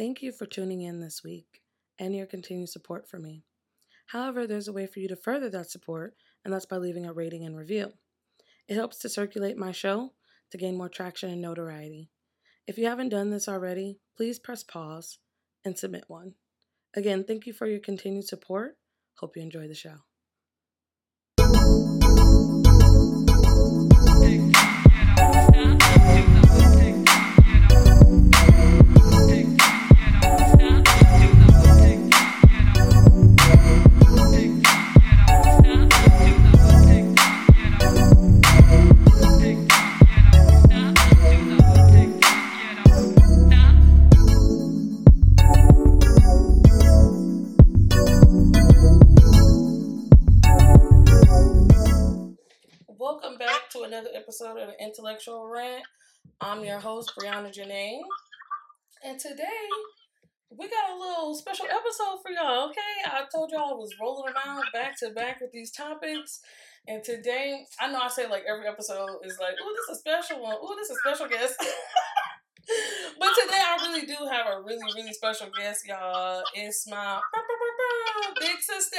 Thank you for tuning in this week and your continued support for me. However, there's a way for you to further that support, and that's by leaving a rating and review. It helps to circulate my show to gain more traction and notoriety. If you haven't done this already, please press pause and submit one. Again, thank you for your continued support. Hope you enjoy the show. Intellectual Rant. I'm your host, Brianna Janae. And today, we got a little special episode for y'all, okay? I told y'all I was rolling around back to back with these topics. And today, I know I say like every episode is like, oh, this is a special one. Oh, this is a special guest. but today, I really do have a really, really special guest, y'all. It's my big sister.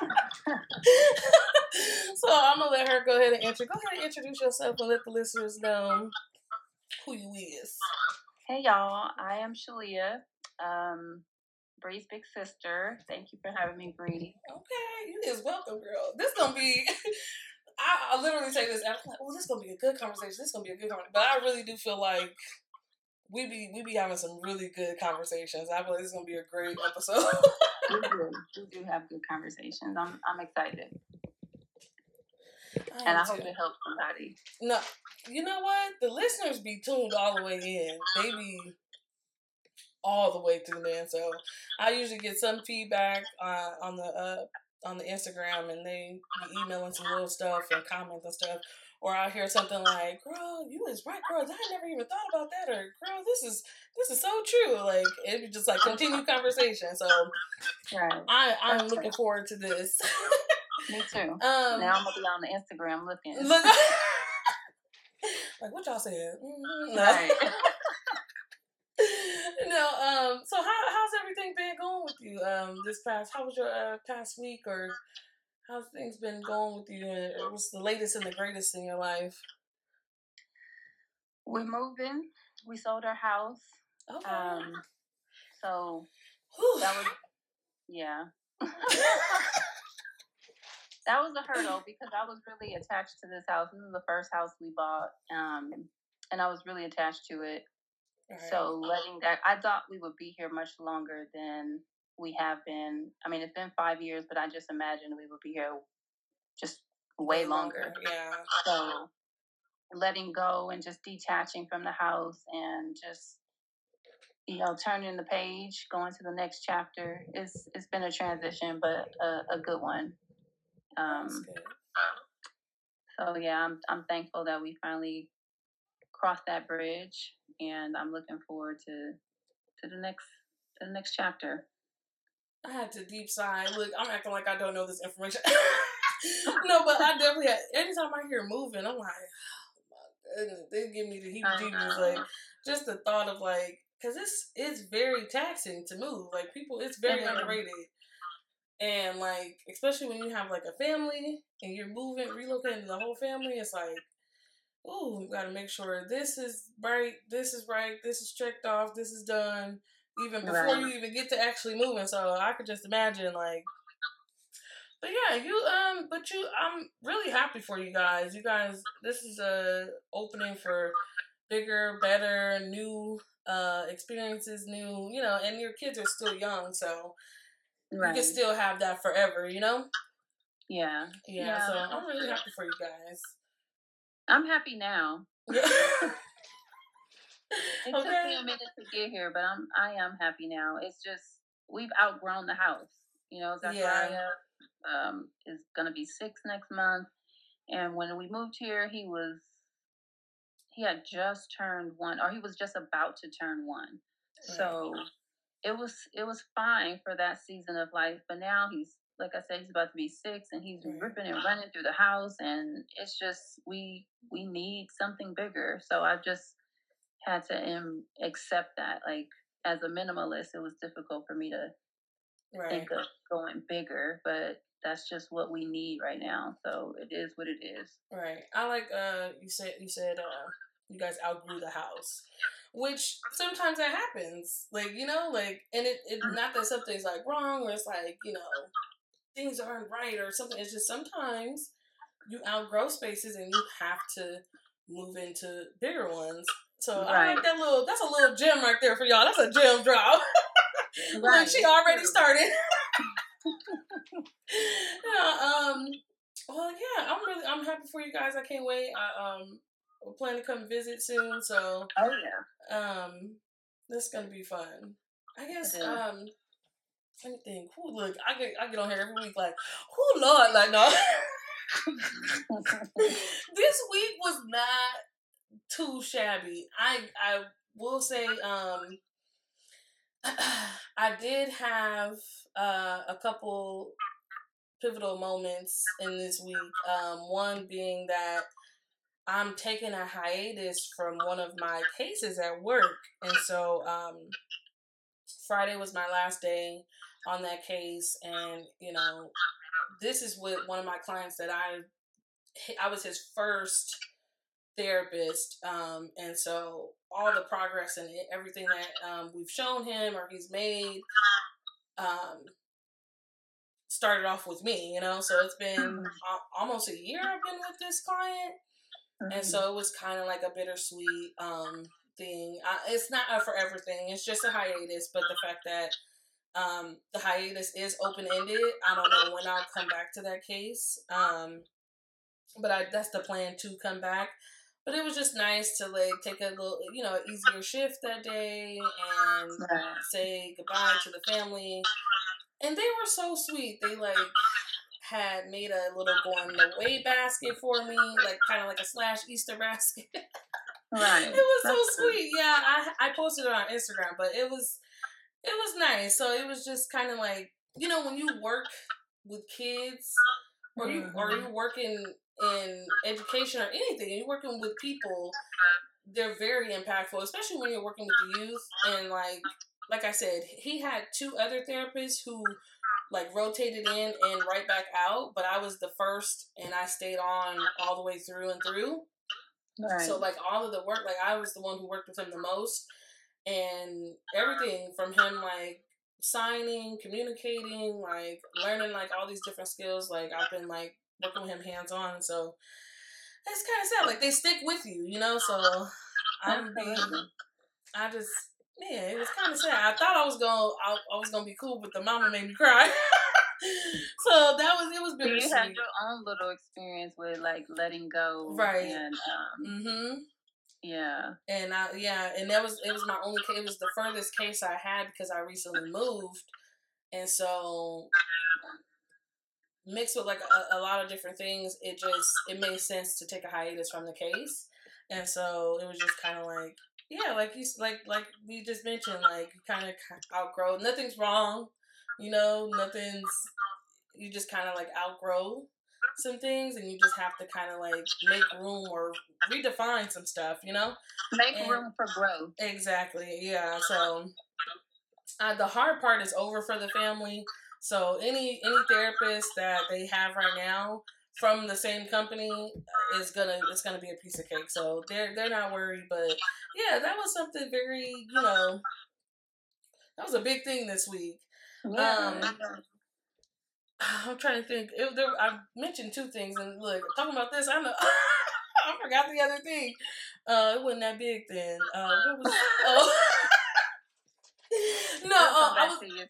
so I'm gonna let her go ahead and intro. Go ahead and introduce yourself and let the listeners know who you is. Hey y'all, I am Shalia, um, Bree's big sister. Thank you for having me, Bree. Okay, you is welcome, girl. This gonna be. I, I literally say this, and I'm like, "Oh, this gonna be a good conversation. This gonna be a good conversation." But I really do feel like we be we be having some really good conversations. I feel like this is gonna be a great episode. we do, we do have good conversations. I'm, I'm excited, I and I hope too. it helps somebody. No, you know what? The listeners be tuned all the way in. They be all the way through in. So I usually get some feedback uh, on the uh, on the Instagram, and they be emailing some little stuff and comments and stuff. Or I'll hear something like, "Girl, you was right, girl. I never even thought about that." Or, "Girl, this is this is so true." Like it just like continue conversation. So Right. I I'm looking forward to this. Me too. um, now I'm gonna be on the Instagram looking. Look, like what y'all said. Mhm. No. Right. no, um. So how how's everything been going with you? Um, this past how was your uh, past week or how's things been going with you? And what's the latest and the greatest in your life? We're moving. We sold our house. Okay. Um, so Whew. that was yeah. that was a hurdle because I was really attached to this house. This is the first house we bought, um, and I was really attached to it. Alright. So letting that, I thought we would be here much longer than we have been. I mean, it's been five years, but I just imagined we would be here just way longer. Yeah. So letting go and just detaching from the house and just you know turning the page, going to the next chapter. It's it's been a transition, but a, a good one. Um, good. so yeah, I'm I'm thankful that we finally crossed that bridge, and I'm looking forward to to the next to the next chapter. I had to deep sigh. Look, I'm acting like I don't know this information. no, but I definitely had. Anytime I hear moving, I'm like, oh my goodness, they give me the heebie-jeebies. Uh-huh. Like just the thought of like, because it's it's very taxing to move. Like people, it's very underrated. And like, especially when you have like a family and you're moving, relocating the whole family, it's like, ooh, you got to make sure this is right, this is right, this is checked off, this is done, even before Right. you even get to actually moving. So I could just imagine like. But yeah, you um, but you, I'm really happy for you guys. You guys, this is a opening for bigger, better, new uh experiences, new, you know, and your kids are still young, so you can still have that forever, you know? yeah. Yeah, Yeah. so I'm really happy for you guys. I'm happy now. It took me a minute to get here, but I'm I am happy now. It's just we've outgrown the house. You know, Zachariah um, is gonna be six next month, and when we moved here, he was he had just turned one, or he was just about to turn one. So it was it was fine for that season of life, but now he's like I said, he's about to be six, and he's Right. ripping and running through the house, and it's just we we need something bigger. So I just had to um, accept that, like as a minimalist, it was difficult for me to right. think of going bigger, but that's just what we need right now. So it is what it is. Right. I like uh you said you said uh you guys outgrew the house. Which sometimes that happens. Like, you know, like and it, it not that something's like wrong or it's like, you know, things aren't right or something. It's just sometimes you outgrow spaces and you have to move into bigger ones. So right. I like that little that's a little gem right there for y'all. That's a gem drop. right. Look, she already started. yeah, um well yeah, I'm really I'm happy for you guys. I can't wait. I um plan to come visit soon, so Oh yeah. Um this gonna be fun. I guess um let me think. Who look I get I get on here every week like, who Lord, like no this week was not too shabby. I I will say um I did have uh, a couple pivotal moments in this week. Um, one being that I'm taking a hiatus from one of my cases at work, and so um, Friday was my last day on that case, and you know, this is with one of my clients that I I was his first therapist, um, and so all the progress and everything that um, we've shown him or he's made um, started off with me, you know. So it's been mm-hmm. a- almost a year I've been with this client, mm-hmm. and so it was kind of like a bittersweet um, thing. I, it's not a forever thing; it's just a hiatus. But the fact that um, the hiatus is open ended, I don't know when I'll come back to that case. Um, but I, that's the plan to come back. But it was just nice to like take a little, you know, easier shift that day and say goodbye to the family. And they were so sweet. They like had made a little going away basket for me, like kind of like a slash Easter basket. Right. it was That's so sweet. Good. Yeah, I I posted it on Instagram, but it was it was nice. So it was just kind of like you know when you work with kids or you mm-hmm. or you work in in education or anything, and you're working with people, they're very impactful, especially when you're working with the youth. And like, like I said, he had two other therapists who like rotated in and right back out, but I was the first and I stayed on all the way through and through. Right. So like all of the work, like I was the one who worked with him the most, and everything from him like signing, communicating, like learning like all these different skills. Like I've been like working with him hands on. So it's kind of sad. Like they stick with you, you know. So I'm being, I just yeah, it was kind of sad. I thought I was gonna I, I, was gonna be cool, but the mama made me cry. so that was it was bittersweet. You had your own little experience with like letting go, right? And um, mm-hmm. Yeah. And I yeah, and that was it was my only it was the furthest case I had because I recently moved. And so mixed with like a, a, lot of different things, it just it made sense to take a hiatus from the case, and so it was just kind of like yeah, like you like like we just mentioned, like you kind of outgrow. Nothing's wrong, you know. Nothing's you just kind of like outgrow some things, and you just have to kind of like make room or redefine some stuff, you know. Make and room for growth. Exactly. Yeah. So. Uh, the hard part is over for the family so any any therapist that they have right now from the same company is gonna it's gonna be a piece of cake. So they're they're not worried, but yeah, that was something very you know that was a big thing this week. Yeah. Um, I'm trying to think. It, there, I mentioned two things, and look, talking about this, I know I forgot the other thing. Uh, it wasn't that big then. Uh, what was? Oh. no, uh, I was.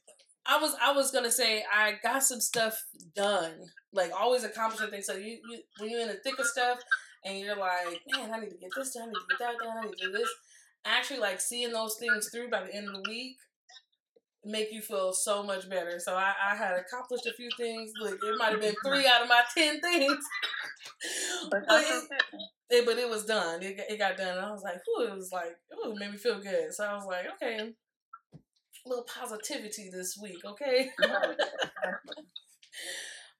I was I was gonna say I got some stuff done, like always accomplishing things. So you, you when you're in the thick of stuff and you're like, man, I need to get this done, I need to get that done, I need to do this. Actually, like seeing those things through by the end of the week make you feel so much better. So I, I had accomplished a few things. Like it might have been three out of my ten things, but, it, it, but it was done. It, it got done. And I was like, ooh, it was like, ooh, it made me feel good. So I was like, okay, little positivity this week, okay?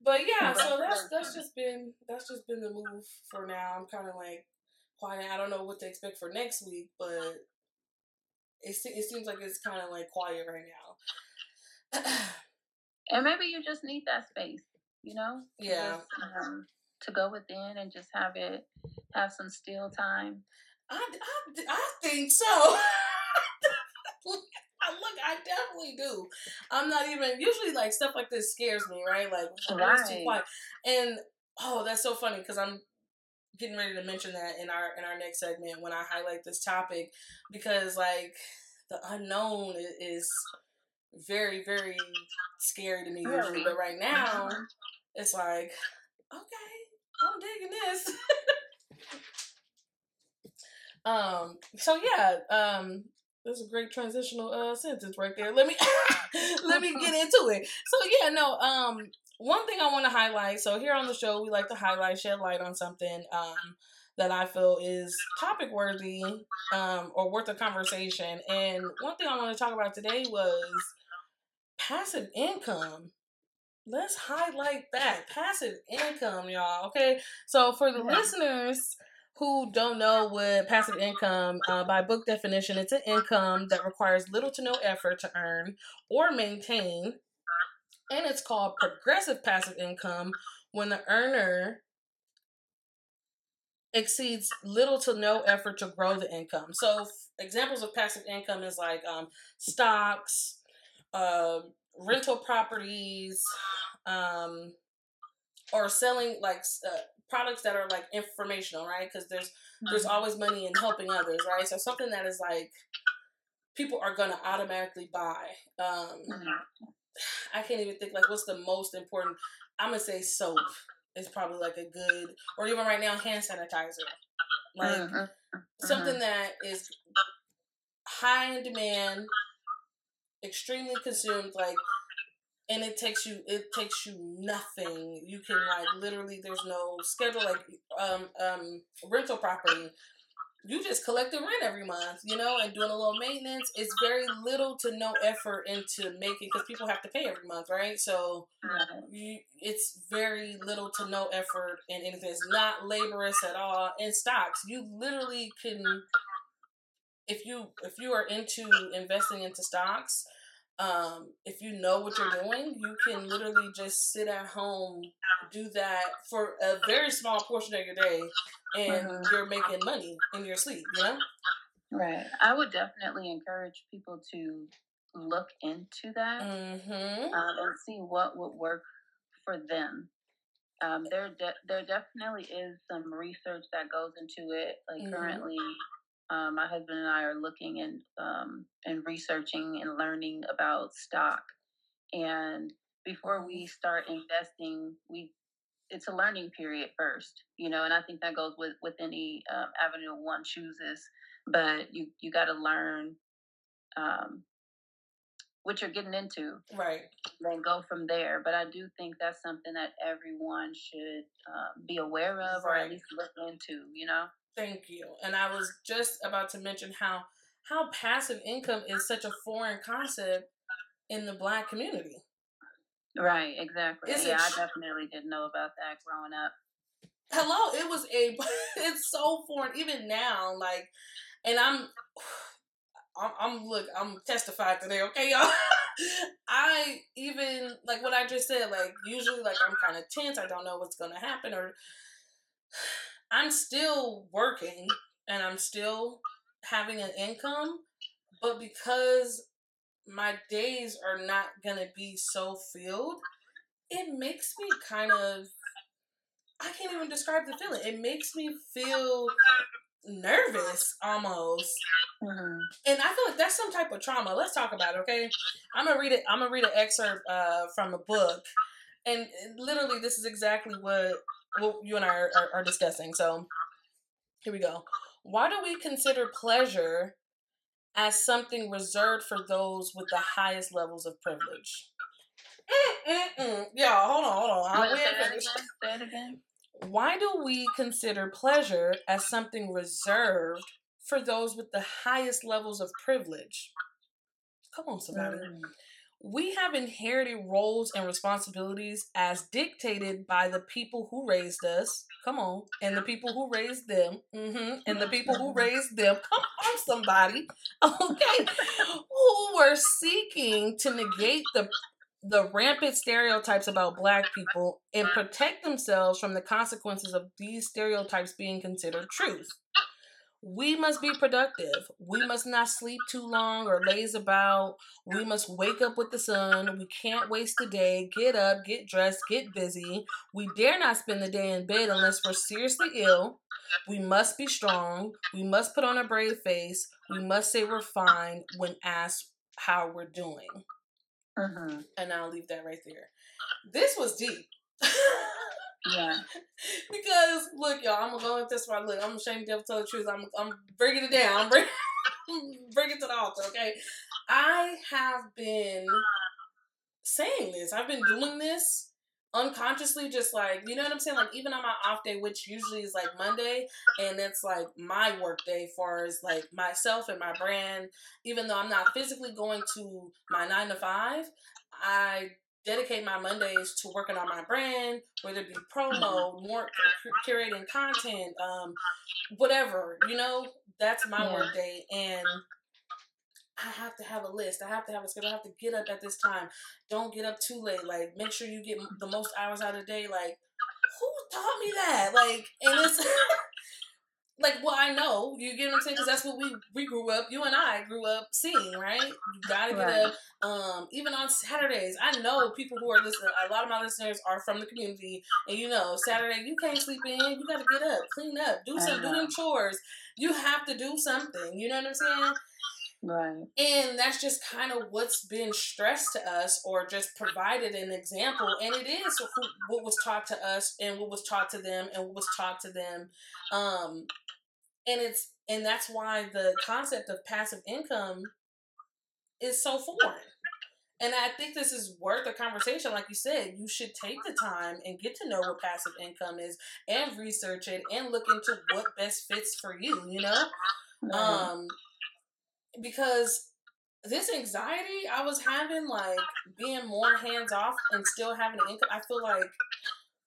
but yeah, so that's that's just been that's just been the move for now. I'm kind of like quiet. I don't know what to expect for next week, but it, it seems like it's kind of like quiet right now. and maybe you just need that space, you know? Yeah. Just, um, to go within and just have it, have some still time. I, I, I think so. Look, I definitely do. I'm not even usually like stuff like this scares me, right? Like right. too quiet. And oh, that's so funny because I'm getting ready to mention that in our in our next segment when I highlight this topic because like the unknown is very very scary to me usually, but right now mm-hmm. it's like okay, I'm digging this. um. So yeah. Um. That's a great transitional uh, sentence right there. Let me let me get into it. So yeah, no. Um. One thing I want to highlight. So here on the show, we like to highlight, shed light on something. Um that I feel is topic worthy um, or worth a conversation. And one thing I want to talk about today was passive income let's highlight that passive income, y'all. Okay, so for the yeah. listeners who don't know what passive income, uh, by book definition, it's an income that requires little to no effort to earn or maintain, and it's called progressive passive income when the earner exceeds little to no effort to grow the income. So examples of passive income is like um, stocks, uh, rental properties, um, or selling like uh, products that are like informational, right? Because there's mm-hmm. there's always money in helping others, right? So something that is like people are gonna automatically buy. Um, mm-hmm. I can't even think like what's the most important. I'm gonna say soap is probably like a good, or even right now hand sanitizer, like mm-hmm. something that is high in demand, extremely consumed, like and it takes you it takes you nothing. You can like literally there's no schedule like um um rental property. You just collect the rent every month you know and doing a little maintenance. It's very little to no effort into making because people have to pay every month right? So you, it's very little to no effort and anything. It's not laborious at all. In stocks you literally can if you if you are into investing into stocks um, if you know what you're doing, you can literally just sit at home, do that for a very small portion of your day, and mm-hmm. you're making money in your sleep, you know? Right. I would definitely encourage people to look into that mm-hmm. um, and see what would work for them. Um, there, de- there definitely is some research that goes into it. Like mm-hmm. currently, um, my husband and I are looking and um, and researching and learning about stock. And before we start investing, we it's a learning period first, you know. And I think that goes with with any um, avenue one chooses. But you you got to learn um, what you're getting into, right? Then go from there. But I do think that's something that everyone should uh, be aware of, right. or at least look into. You know. Thank you. And I was just about to mention how how passive income is such a foreign concept in the black community. Right, exactly. It's yeah, I definitely didn't know about that growing up. Hello, it was a it's so foreign even now like and I'm I'm, I'm look, I'm testified today, okay, y'all. I even like what I just said, like usually like I'm kind of tense, I don't know what's gonna happen or I'm still working and I'm still having an income, but because my days are not going to be so filled, it makes me kind of I can't even describe the feeling. It makes me feel nervous almost. Mm-hmm. And I feel like that's some type of trauma. Let's talk about it, okay? I'm gonna read it. I'm gonna read an excerpt uh, from a book, and literally, this is exactly what what you and I are, are, are discussing. So here we go. Why do we consider pleasure as something reserved for those with the highest levels of privilege? Mm-mm-mm. Yeah, hold on, hold on. I'll say, again. say it again. Why do we consider pleasure as something reserved for those with the highest levels of privilege? Come on, somebody. Mm. We have inherited roles and responsibilities as dictated by the people who raised us. Come on, and the people who raised them, mm-hmm, and the people who raised them. Come on, somebody, okay, who were seeking to negate the the rampant stereotypes about black people and protect themselves from the consequences of these stereotypes being considered truth. We must be productive. We must not sleep too long or laze about. We must wake up with the sun. We can't waste a day. Get up, get dressed, get busy. We dare not spend the day in bed unless we're seriously ill. We must be strong. We must put on a brave face. We must say we're fine when asked how we're doing. Mm-hmm. And I'll leave that right there. This was deep. Yeah. because look, y'all, I'm gonna go this one. Look, I'm ashamed to tell the truth. I'm I'm bringing it down. I'm bring, bring it to the altar. Okay. I have been saying this. I've been doing this unconsciously just like you know what i'm saying like even on my off day which usually is like monday and it's like my work day far as like myself and my brand even though i'm not physically going to my nine to five i dedicate my Mondays to working on my brand, whether it be promo, more curating content, um, whatever, you know, that's my yeah. work day. And I have to have a list. I have to have a schedule. I have to get up at this time. Don't get up too late. Like, make sure you get the most hours out of the day. Like, who taught me that? Like, and it's like well I know you get what I'm saying? Because that's what we we grew up you and I grew up seeing right? You gotta get right. up um even on Saturdays. I know people who are listening a lot of my listeners are from the community and you know Saturday you can't sleep in you gotta get up clean up do some do them chores. You have to do something you know what I'm saying Right. And that's just kind of what's been stressed to us or just provided an example. And it is what was taught to us and what was taught to them and what was taught to them. Um, and it's and that's why the concept of passive income is so foreign. And I think this is worth a conversation. Like you said, you should take the time and get to know what passive income is and research it and look into what best fits for you, you know? Um, because this anxiety I was having, like being more hands off and still having an income, I feel like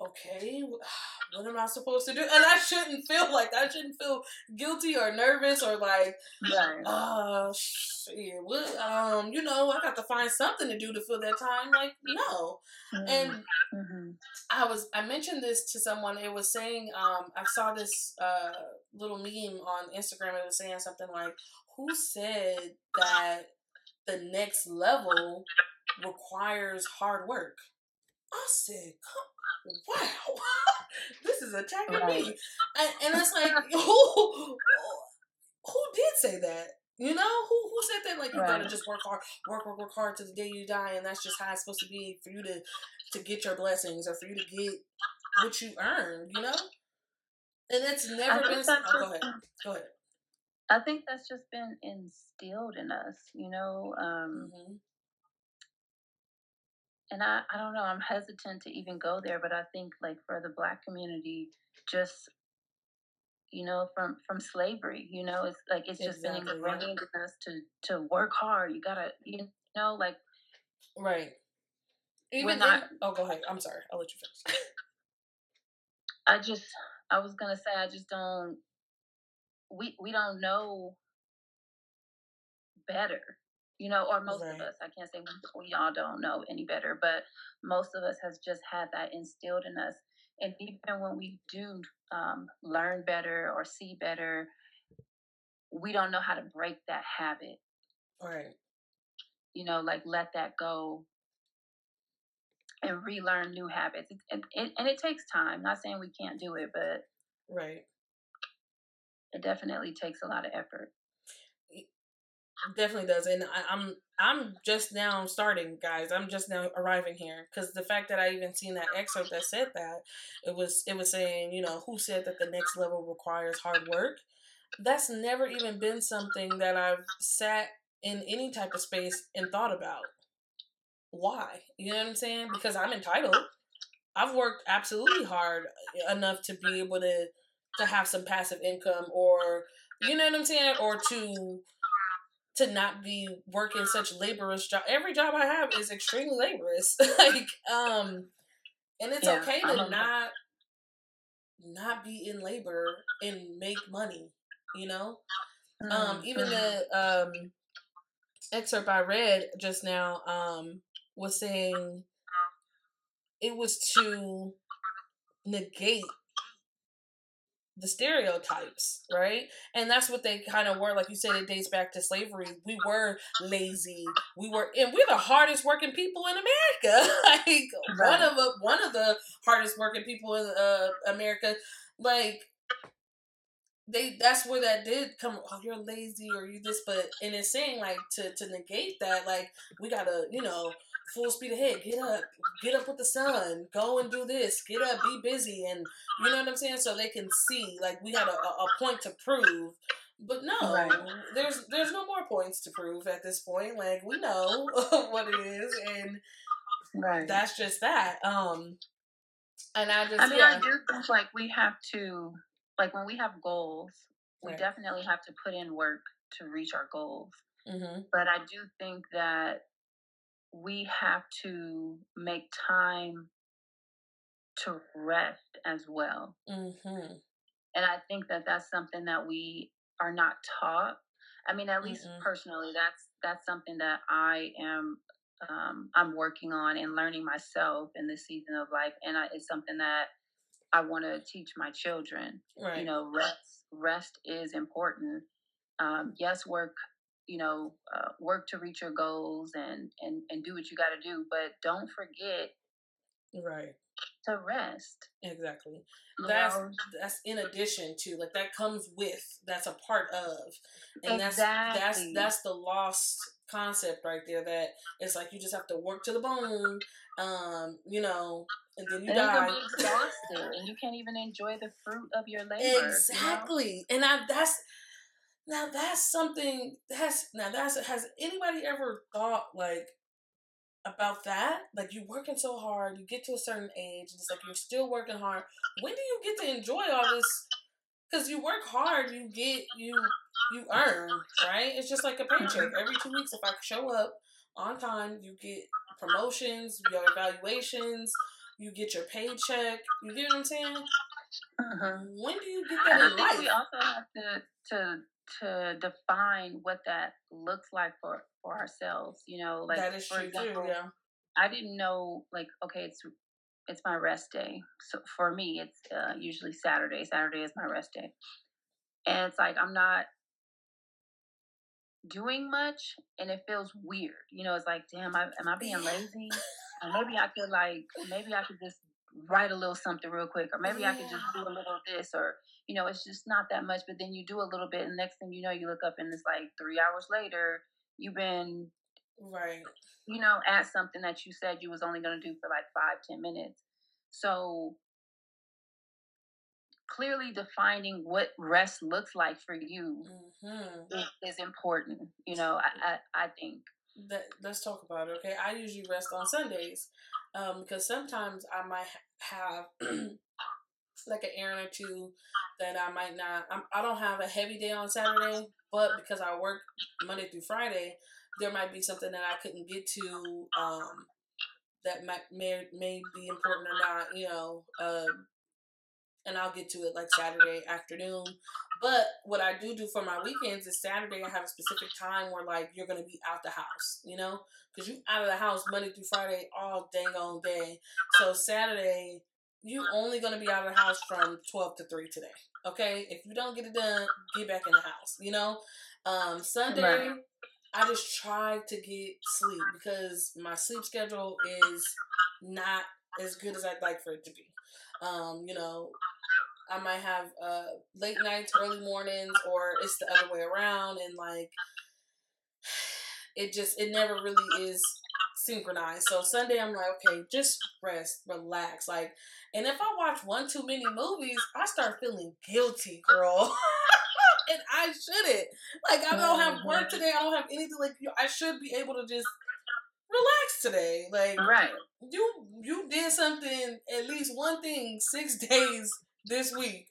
okay, what am I supposed to do? And I shouldn't feel like I shouldn't feel guilty or nervous or like, right. uh, shit, what, um, you know, I got to find something to do to fill that time. Like, no. Mm-hmm. And mm-hmm. I was, I mentioned this to someone. It was saying, um, I saw this uh, little meme on Instagram. It was saying something like, who said that the next level requires hard work? I said, wow, this is attacking right. me. And, and it's like, who, who did say that? You know, who who said that? Like you right. gotta just work hard, work, work, work hard to the day you die, and that's just how it's supposed to be for you to to get your blessings or for you to get what you earn. You know, and it's never been. Oh, go ahead. Go ahead. I think that's just been instilled in us. You know, um, mm-hmm and I, I don't know, I'm hesitant to even go there, but I think like for the black community, just you know, from from slavery, you know, it's like it's just exactly. been ingrained in us to to work hard. You gotta, you know, like right. Even not. In, oh, go ahead. I'm sorry. I'll let you finish. I just, I was gonna say, I just don't. We we don't know better you know, or most right. of us. I can't say we, all don't know any better, but most of us has just had that instilled in us. And even when we do um, learn better or see better, we don't know how to break that habit. Right. You know, like let that go and relearn new habits. And it, and it takes time. Not saying we can't do it, but right. It definitely takes a lot of effort definitely does and I, am I'm, I'm just now starting guys i'm just now arriving here because the fact that i even seen that excerpt that said that it was it was saying you know who said that the next level requires hard work that's never even been something that i've sat in any type of space and thought about why you know what i'm saying because i'm entitled i've worked absolutely hard enough to be able to to have some passive income or you know what i'm saying or to to not be working such laborious job. Every job I have is extremely laborious. like, um, and it's yeah, okay to not know. not be in labor and make money. You know, mm-hmm. um, even the um excerpt I read just now um was saying it was to negate the stereotypes, right? And that's what they kind of were. Like you said, it dates back to slavery. We were lazy. We were, and we're the hardest working people in America. like right. one of the one of the hardest working people in uh, America. Like they, that's where that did come. Oh, you're lazy, or you this, but and it's saying like to to negate that, like we gotta, you know, full speed ahead. Get up, get up with the sun. Go and do this. Get up, be busy, and you know what I'm saying. So they can see like we had a, a point to prove. But no, right. there's there's no more points to prove at this point. Like we know what it is, and right. that's just that. Um, and I just I mean yeah. I do think like we have to like when we have goals, we right. definitely have to put in work to reach our goals. Mm-hmm. But I do think that we have to make time to rest as well. Mm-hmm. And I think that that's something that we are not taught. I mean, at least mm personally, that's that's something that I am um, I'm working on and learning myself in this season of life, and I, it's something that I want to teach my children. Right. You know, rest rest is important. Um, yes, work you know uh, work to reach your goals and and and do what you got to do but don't forget right to rest exactly that's know? that's in addition to like that comes with that's a part of and exactly. that's that's that's the lost concept right there that it's like you just have to work to the bone um you know and then you and die you exhausted and you can't even enjoy the fruit of your labor exactly you know? and i that's now that's something that's now that's has anybody ever thought like about that? Like you're working so hard, you get to a certain age, and it's like you're still working hard. When do you get to enjoy all this? Because you work hard, you get you you earn, right? It's just like a paycheck. Every two weeks, if I show up on time, you get promotions, your evaluations, you get your paycheck. You get what I'm saying? Uh-huh. When do you get that in life? We also have to to to define what that looks like for for ourselves. You know, like that is for true example, too. Yeah. I didn't know like okay, it's it's my rest day. So for me, it's uh, usually Saturday. Saturday is my rest day, and it's like I'm not doing much, and it feels weird. You know, it's like, damn, I, am I being lazy? Or maybe I could like, maybe I could just write a little something real quick, or maybe yeah. I could just do a little of this, or you know, it's just not that much. But then you do a little bit, and next thing you know, you look up and it's like three hours later, you've been right, you know, at something that you said you was only going to do for like five, ten minutes. So clearly defining what rest looks like for you mm-hmm. is, is, important. You know, I, I, I think. That, let's talk about it, okay? I usually rest on Sundays um, because sometimes I might have like an errand or two that I might not. I'm, I do not have a heavy day on Saturday, but because I work Monday through Friday, there might be something that I couldn't get to um, that might may may be important or not. You know, um, and I'll get to it like Saturday afternoon. But what I do do for my weekends is Saturday I have a specific time where like you're gonna be out the house, you know, because you out of the house Monday through Friday all dang on day. So Saturday you only gonna be out of the house from twelve to three today. Okay, if you don't get it done, get back in the house. You know, um, Sunday. Right. I just try to get sleep because my sleep schedule is not as good as I'd like for it to be. Um, you know, I might have uh, late nights, early mornings, or it's the other way around, and like it just it never really is synchronized. So Sunday, I'm like, okay, just rest, relax, like. And if I watch one too many movies, I start feeling guilty, girl. and I shouldn't. Like I don't have work mm-hmm. today. I don't have anything. Like I should be able to just relax today. Like right. You you did something at least one thing six days this week.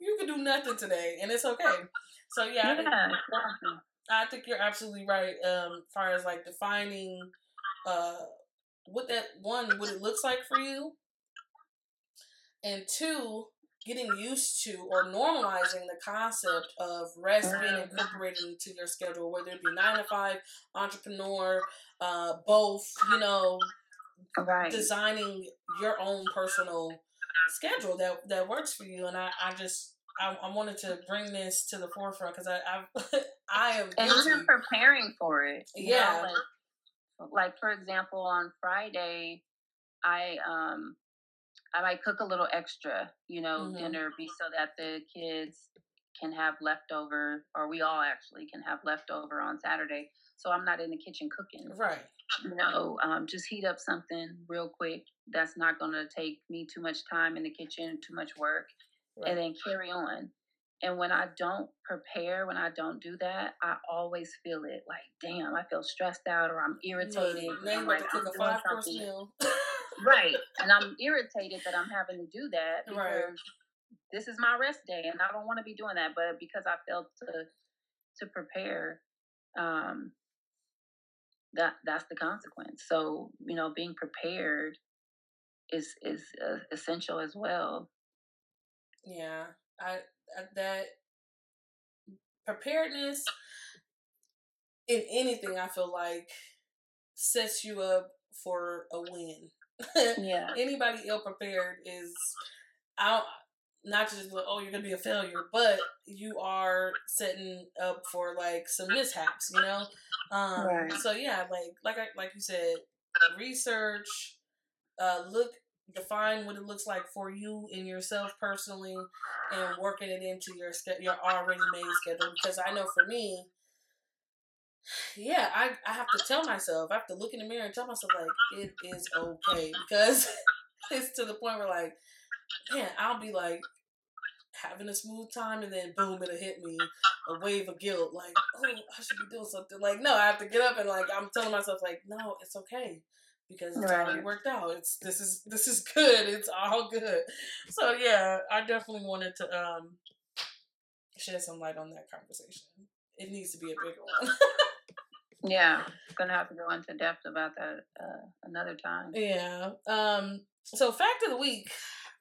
You could do nothing today, and it's okay. So yeah, yeah. I think you're absolutely right. Um, as far as like defining, uh, what that one, what it looks like for you, and two, getting used to or normalizing the concept of rest being incorporated into your schedule, whether it be nine to five, entrepreneur, uh, both, you know, right. designing your own personal schedule that that works for you. And I, I just I, I wanted to bring this to the forefront because I I I am and even preparing for it. Yeah. Know, like, like for example, on Friday, I um I might cook a little extra, you know, mm-hmm. dinner be so that the kids can have leftover, or we all actually can have leftover on Saturday. So I'm not in the kitchen cooking. Right. Know, um, just heat up something real quick. That's not going to take me too much time in the kitchen, too much work, right. and then carry on. And when I don't prepare, when I don't do that, I always feel it like, damn, I feel stressed out or I'm irritated. Yeah, I'm like, I'm doing something. right. And I'm irritated that I'm having to do that because right. this is my rest day and I don't want to be doing that. But because I failed to to prepare, um, that that's the consequence. So you know, being prepared is is uh, essential as well. Yeah, I, I that preparedness in anything I feel like sets you up for a win. yeah. Anybody ill prepared is out not just like, oh you're gonna be a failure, but you are setting up for like some mishaps, you know? Um right. so yeah, like like I like you said, research, uh look define what it looks like for you and yourself personally and working it into your your already made schedule because I know for me yeah, I, I have to tell myself, I have to look in the mirror and tell myself, like, it is okay. Because it's to the point where, like, man, I'll be like having a smooth time and then boom, it'll hit me a wave of guilt. Like, oh, I should be doing something. Like, no, I have to get up and, like, I'm telling myself, like, no, it's okay. Because it's right. already worked out. It's this is this is good. It's all good. So yeah, I definitely wanted to um shed some light on that conversation. It needs to be a bigger one. Yeah, gonna have to go into depth about that uh, another time. Yeah. Um. So fact of the week.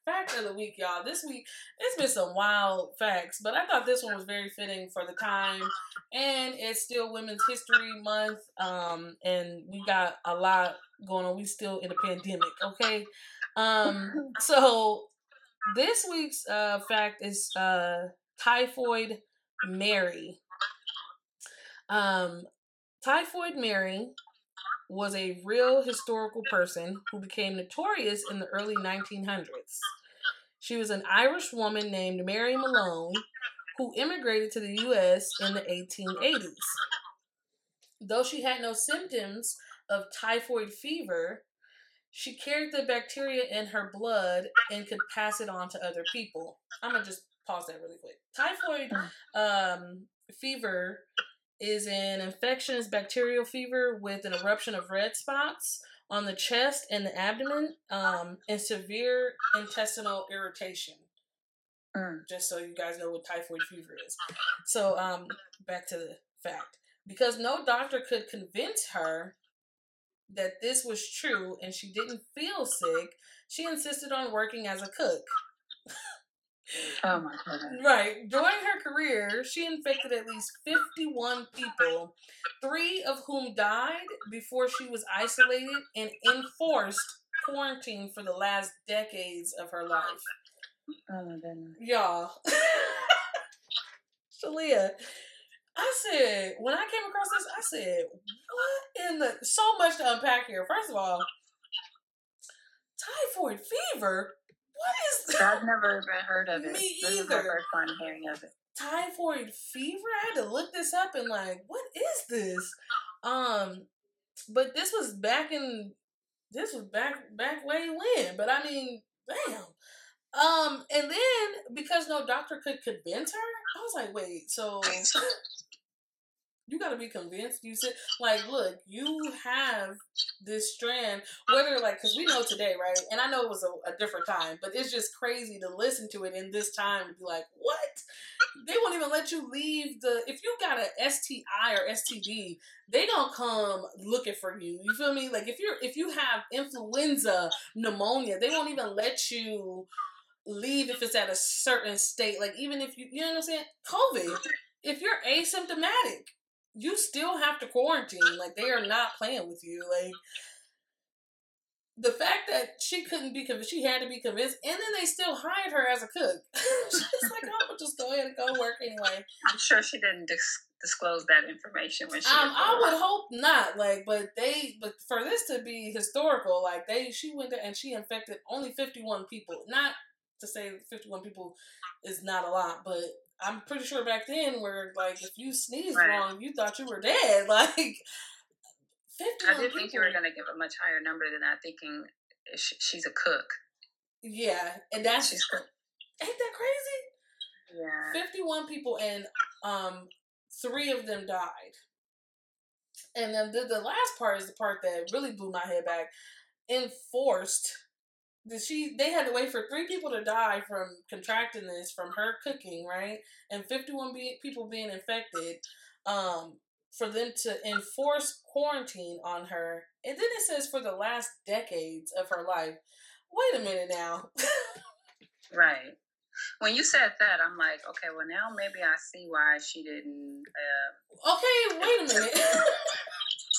Fact of the week, y'all. This week it's been some wild facts, but I thought this one was very fitting for the time, and it's still Women's History Month. Um, and we got a lot going on. We still in a pandemic, okay? Um, so this week's uh fact is uh typhoid Mary. Um, Typhoid Mary was a real historical person who became notorious in the early 1900s. She was an Irish woman named Mary Malone who immigrated to the U.S. in the 1880s. Though she had no symptoms of typhoid fever, she carried the bacteria in her blood and could pass it on to other people. I'm gonna just pause that really quick. Typhoid um, fever is an infectious bacterial fever with an eruption of red spots on the chest and the abdomen um, and severe intestinal irritation. Mm. Just so you guys know what typhoid fever is. So, um, back to the fact. Because no doctor could convince her that this was true and she didn't feel sick, she insisted on working as a cook. Oh my goodness. Right. During her career, she infected at least 51 people, three of whom died before she was isolated and enforced quarantine for the last decades of her life. Oh my goodness. Y'all. Shalia, I said, when I came across this, I said, what in the. So much to unpack here. First of all, typhoid fever? What is that? I've never even heard of it. Me this either. is my first time hearing of it. Typhoid fever? I had to look this up and like, what is this? Um, but this was back in this was back back way when. But I mean, damn. Um, and then because no doctor could convince her, I was like, wait, so you got to be convinced. You said, like, look, you have this strand, whether like, because we know today, right? And I know it was a, a, different time, but it's just crazy to listen to it in this time and be like, what? They won't even let you leave the. If you got a STI or STD, they don't come looking for you. You feel me? Like if you're if you have influenza, pneumonia, they won't even let you leave if it's at a certain state. Like even if you, you know what I'm saying? COVID. If you're asymptomatic, you still have to quarantine. Like they are not playing with you. Like the fact that she couldn't be convinced, she had to be convinced, and then they still hired her as a cook. She's like, "I'm oh, just go ahead and go work anyway." I'm sure she didn't dis- disclose that information when she. Um, I would hope not. Like, but they, but for this to be historical, like they, she went there and she infected only 51 people. Not to say 51 people is not a lot, but I'm pretty sure back then where like if you sneezed right. wrong, you thought you were dead. Like, I did think you were going to give a much higher number than that, thinking she's a cook. Yeah, and that's she's cook. ain't that crazy? Yeah, 51 people and um three of them died. And then the, the last part is the part that really blew my head back. Enforced she they had to wait for three people to die from contracting this from her cooking, right? And 51 be- people being infected um for them to enforce quarantine on her. And then it says for the last decades of her life. Wait a minute now. right. When you said that, I'm like, okay, well now maybe I see why she didn't. Uh... Okay, wait a minute.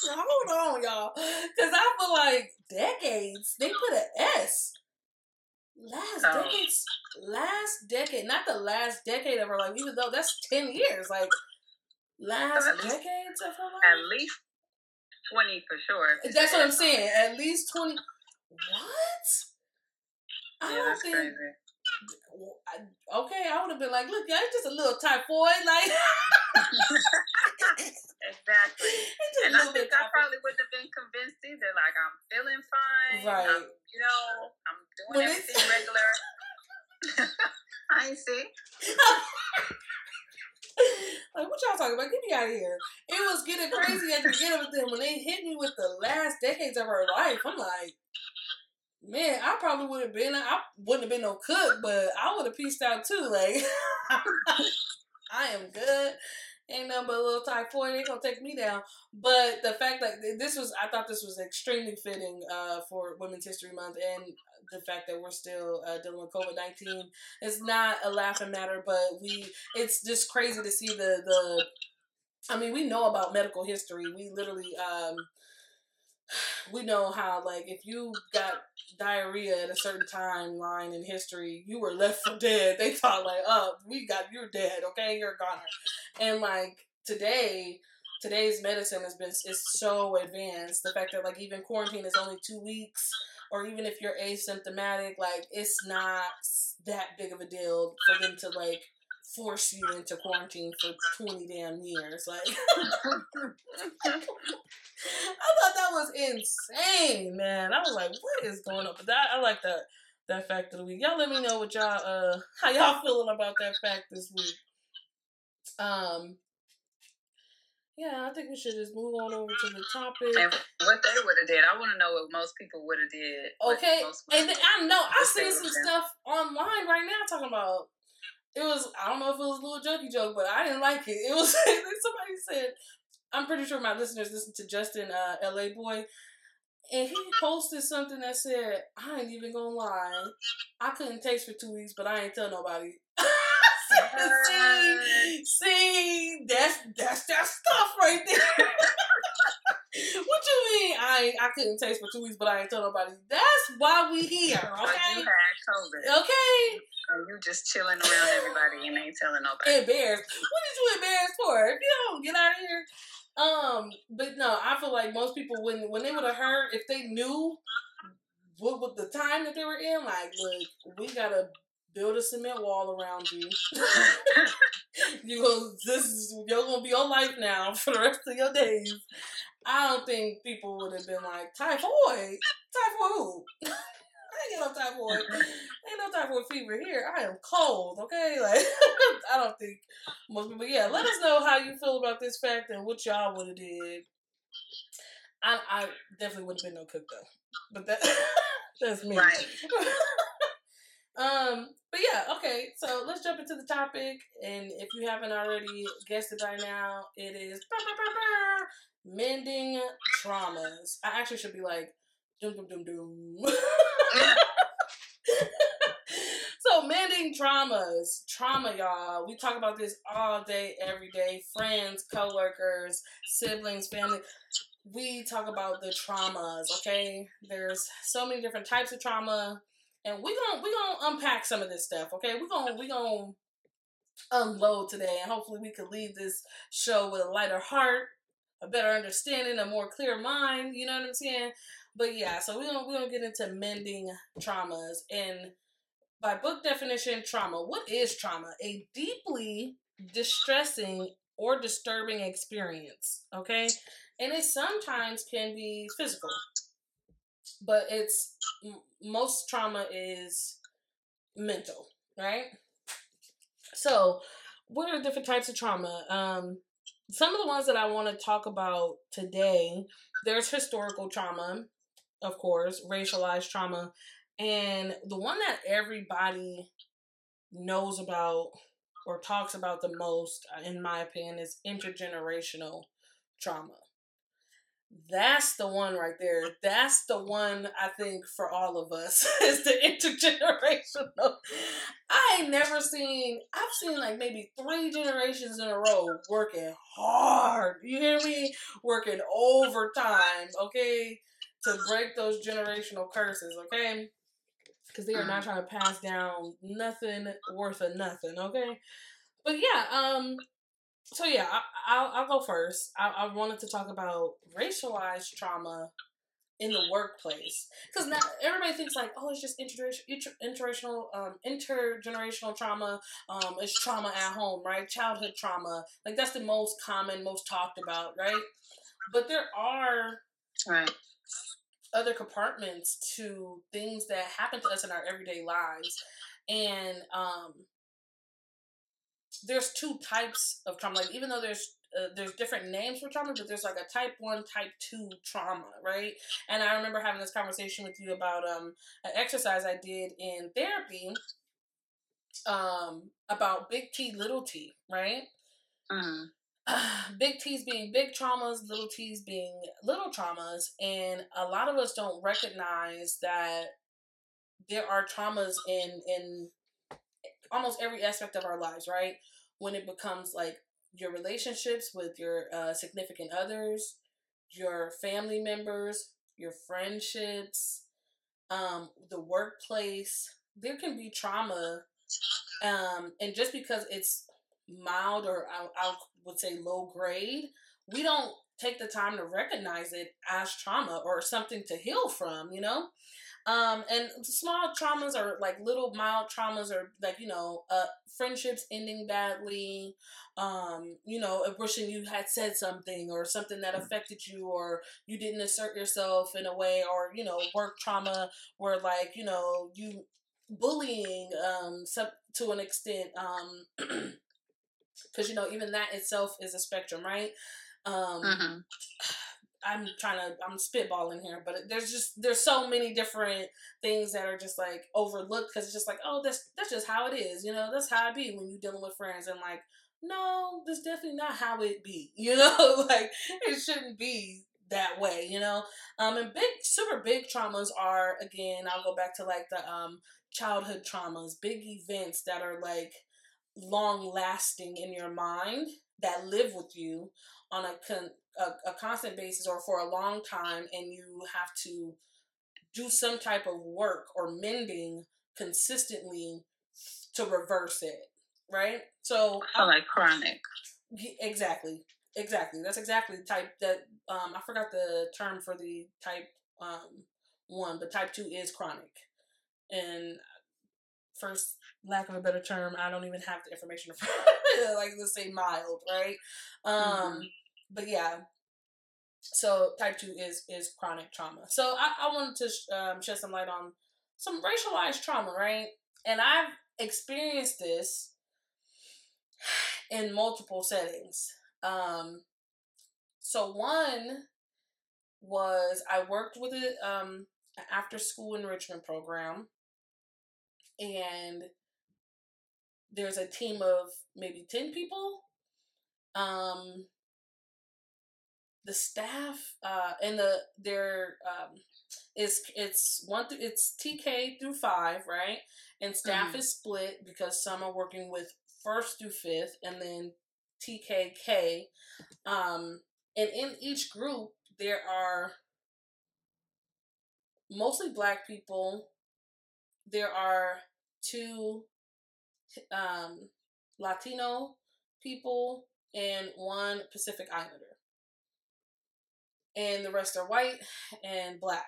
Hold on, y'all, because I feel like decades. They put an S. Last oh. decades, last decade, not the last decade of her life, even though that's ten years. Like last least, decades of her life. At least twenty for sure. That's what I'm saying. At least twenty. What? I yeah, that's think, crazy. Okay, I would have been like, look, yeah, it's just a little typhoid, like. exactly. And I think I probably wouldn't have been convinced either. Like, I'm feeling fine. Right. I'm, you know, I'm doing when everything regular. I ain't sick. like, what y'all talking about? Get me out of here. It was getting crazy at the beginning, but then when they hit me with the last decades of her life, I'm like, man, I probably would have been, I wouldn't have been no cook, but I would have pieced out too. Like, I am good. Ain't nothing but a little typhoid. Ain't gonna take me down. But the fact that this was, I thought this was extremely fitting uh, for Women's History Month, and the fact that we're still uh, dealing with COVID nineteen. It's not a laughing matter, but we, it's just crazy to see the the. I mean, we know about medical history. We literally, um, we know how like if you got diarrhea at a certain timeline in history, you were left for dead. They thought like, oh, we got you're dead, okay, you're a goner. And like today, today's medicine has been is so advanced. The fact that like even quarantine is only two weeks, or even if you're asymptomatic, like it's not that big of a deal for them to like force you into quarantine for 20 damn years. Like, I thought that was insane, man. I was like, what is going on? But that, I like that, that fact of the week. Y'all let me know what y'all, uh, how y'all feeling about that fact this week. Um, yeah, I think we should just move on over to the topic. And what they would have did, I want to know what most people would have did. Okay, and I know I seen some stuff online right now talking about it was I don't know if it was a little jokey joke, but I didn't like it. It was somebody said I'm pretty sure my listeners listen to Justin uh, LaBoy. And he posted something that said, I ain't even gonna lie. I couldn't taste for two weeks, but I ain't tell nobody. see, see, that's that's that stuff right there. what you mean? I I couldn't taste for two weeks, but I ain't tell nobody. That's why we here, okay? Okay. And you just chilling around everybody and ain't telling nobody. Embarrassed. What is you embarrassed for? If you don't get out of here. Um, but no, I feel like most people when when they would have heard if they knew what, what the time that they were in, like, look, we gotta build a cement wall around you. you go, this is you're gonna be your life now for the rest of your days. I don't think people would have been like typhoid, typhoid. ain't got no typhoid. ain't no typhoid fever here. I am cold, okay? Like, I don't think most people, yeah, let us know how you feel about this fact and what y'all would have did. I, I definitely wouldn't have been no cook, though. But that, that's me. Right. um, but yeah, okay. So let's jump into the topic, and if you haven't already guessed it by now, it is mending traumas. I actually should be like, doom doom doom doom. so mending traumas, trauma, y'all. We talk about this all day, every day. Friends, coworkers, siblings, family. We talk about the traumas. Okay, there's so many different types of trauma, and we gonna we gonna unpack some of this stuff. Okay, we gonna we gonna unload today, and hopefully we can leave this show with a lighter heart a better understanding, a more clear mind. You know what I'm saying? But yeah, so we're gonna we're gonna get into mending traumas and by book definition, trauma. What is trauma? A deeply distressing or disturbing experience. Okay, and it sometimes can be physical, but it's most trauma is mental, right? So, what are different types of trauma? Um, some of the ones that I want to talk about today, there's historical trauma, of course, racialized trauma, and the one that everybody knows about or talks about the most, uh, in my opinion, is intergenerational trauma. That's the one right there. That's the one I think for all of us is the intergenerational. I ain't never seen. I've seen like maybe three generations in a row working hard. You hear me? Working overtime. Okay, to break those generational curses. Okay, because they are not mm-hmm. trying to pass down nothing worth of nothing. Okay, but yeah. Um, so yeah, I, will I'll go first. I, I wanted to talk about racialized trauma in the workplace because now everybody thinks like, oh, it's just intergenerational, intergenerational, um, intergenerational trauma. Um, it's trauma at home, right? Childhood trauma, like that's the most common, most talked about, right? But there are right other compartments to things that happen to us in our everyday lives, and um, there's two types of trauma. Like even though there's uh, there's different names for trauma, but there's like a type one, type two trauma, right? And I remember having this conversation with you about um an exercise I did in therapy, um about big T, little T, right? Mm. big T's being big traumas, little T's being little traumas, and a lot of us don't recognize that there are traumas in in almost every aspect of our lives, right? When it becomes like your relationships with your uh, significant others, your family members, your friendships, um, the workplace, there can be trauma. Um, and just because it's mild or I, I would say low grade, we don't take the time to recognize it as trauma or something to heal from, you know? Um, and small traumas are like little mild traumas or like, you know, uh, friendships ending badly, um, you know, wishing you had said something or something that affected you or you didn't assert yourself in a way or, you know, work trauma where like, you know, you bullying, um, some, to an extent, um, because, you know, even that itself is a spectrum, right? Um, mm-hmm. I'm trying to I'm spitballing here, but there's just there's so many different things that are just like overlooked because it's just like oh that's that's just how it is, you know that's how it be when you're dealing with friends and like no that's definitely not how it be, you know like it shouldn't be that way, you know. Um, and big super big traumas are again I'll go back to like the um childhood traumas, big events that are like long lasting in your mind that live with you on a con- a, a constant basis or for a long time and you have to do some type of work or mending consistently to reverse it right? So I like chronic. Exactly exactly. That's exactly the type that um i forgot the term for the type um one but type two is chronic. And first lack of a better term i don't even have the information for like let's say mild right? Um mm-hmm but yeah, so type two is is chronic trauma. So I, I wanted to sh- um, shed some light on some racialized trauma, right? And I've experienced this in multiple settings. Um, so one was I worked with a um, after school enrichment program, and there's a team of maybe ten people. Um, the staff uh, and the their um, is it's one through it's TK through five, right? And staff mm-hmm. is split because some are working with first through fifth, and then TKK. Um, and in each group, there are mostly black people. There are two um, Latino people and one Pacific Islander. And the rest are white and black.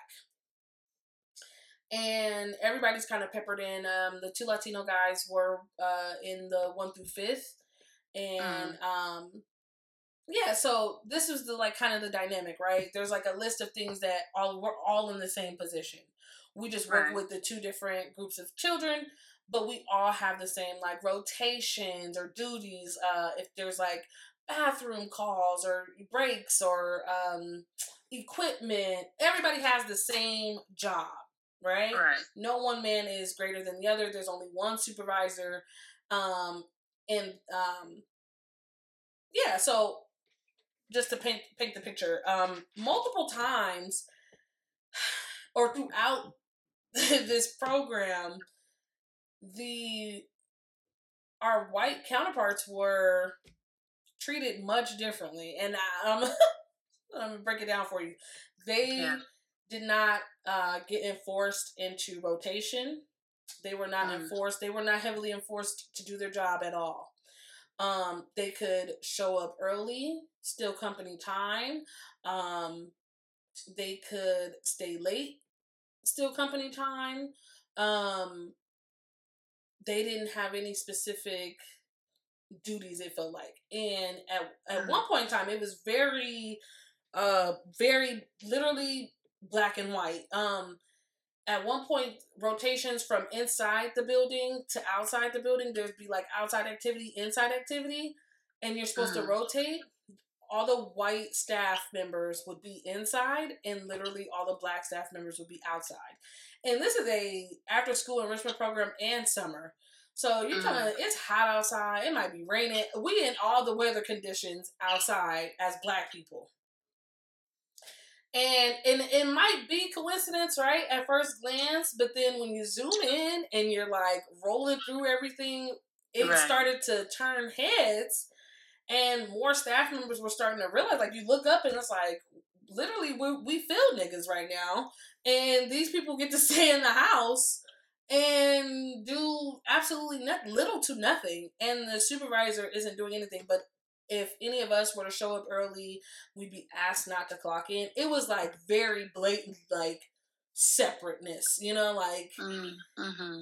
And everybody's kind of peppered in. Um, the two Latino guys were uh, in the one through fifth. And mm. um, yeah, so this is the like kind of the dynamic, right? There's like a list of things that all we're all in the same position. We just work right. with the two different groups of children, but we all have the same like rotations or duties. Uh, if there's like bathroom calls or breaks or um, equipment, everybody has the same job, right? Right. No one man is greater than the other. There's only one supervisor, um, and um, yeah. So just to paint paint the picture, um, multiple times or throughout this program, the our white counterparts were treated much differently, and um, I'm gonna break it down for you. They yeah. did not uh, get enforced into rotation. They were not mm. enforced. They were not heavily enforced to do their job at all. Um, they could show up early, still company time. Um, they could stay late, still company time. Um, they didn't have any specific duties it felt like. And at, at mm-hmm. one point in time it was very uh very literally black and white. Um at one point rotations from inside the building to outside the building there'd be like outside activity inside activity and you're supposed mm. to rotate. All the white staff members would be inside and literally all the black staff members would be outside. And this is a after school enrichment program and summer so you're mm. telling it's hot outside it might be raining we in all the weather conditions outside as black people and, and it might be coincidence, right, at first glance, but then when you zoom in and you're like rolling through everything, it right. started to turn heads, and more staff members were starting to realize. Like you look up and it's like, literally, we we feel niggas right now, and these people get to stay in the house and do absolutely not, little to nothing, and the supervisor isn't doing anything but if any of us were to show up early, we'd be asked not to clock in. It was like very blatant, like separateness, you know, like, mm, mm-hmm.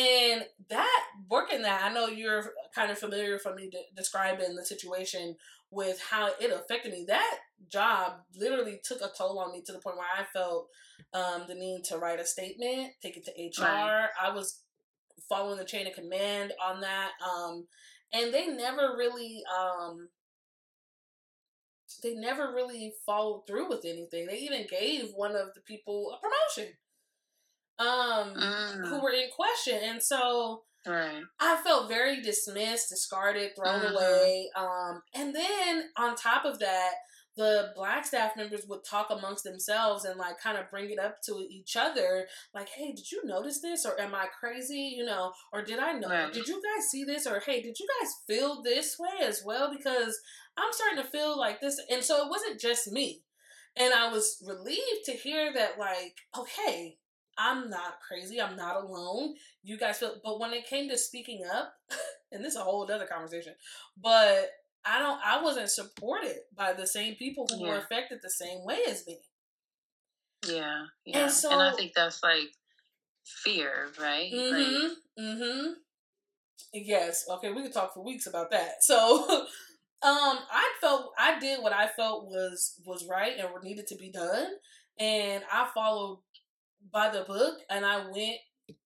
and that working that I know you're kind of familiar for me de- describing the situation with how it affected me. That job literally took a toll on me to the point where I felt um, the need to write a statement, take it to HR. Right. I was following the chain of command on that. Um, and they never really um they never really followed through with anything. They even gave one of the people a promotion um mm. who were in question. And so right. I felt very dismissed, discarded, thrown mm-hmm. away. Um and then on top of that, the black staff members would talk amongst themselves and like kind of bring it up to each other like hey did you notice this or am i crazy you know or did i know right. did you guys see this or hey did you guys feel this way as well because i'm starting to feel like this and so it wasn't just me and i was relieved to hear that like okay i'm not crazy i'm not alone you guys feel but when it came to speaking up and this is a whole other conversation but I don't I wasn't supported by the same people who yeah. were affected the same way as me. Yeah, yeah. And, so, and I think that's like fear, right? Mm-hmm. Like, mm-hmm. Yes. Okay, we could talk for weeks about that. So um I felt I did what I felt was was right and needed to be done. And I followed by the book and I went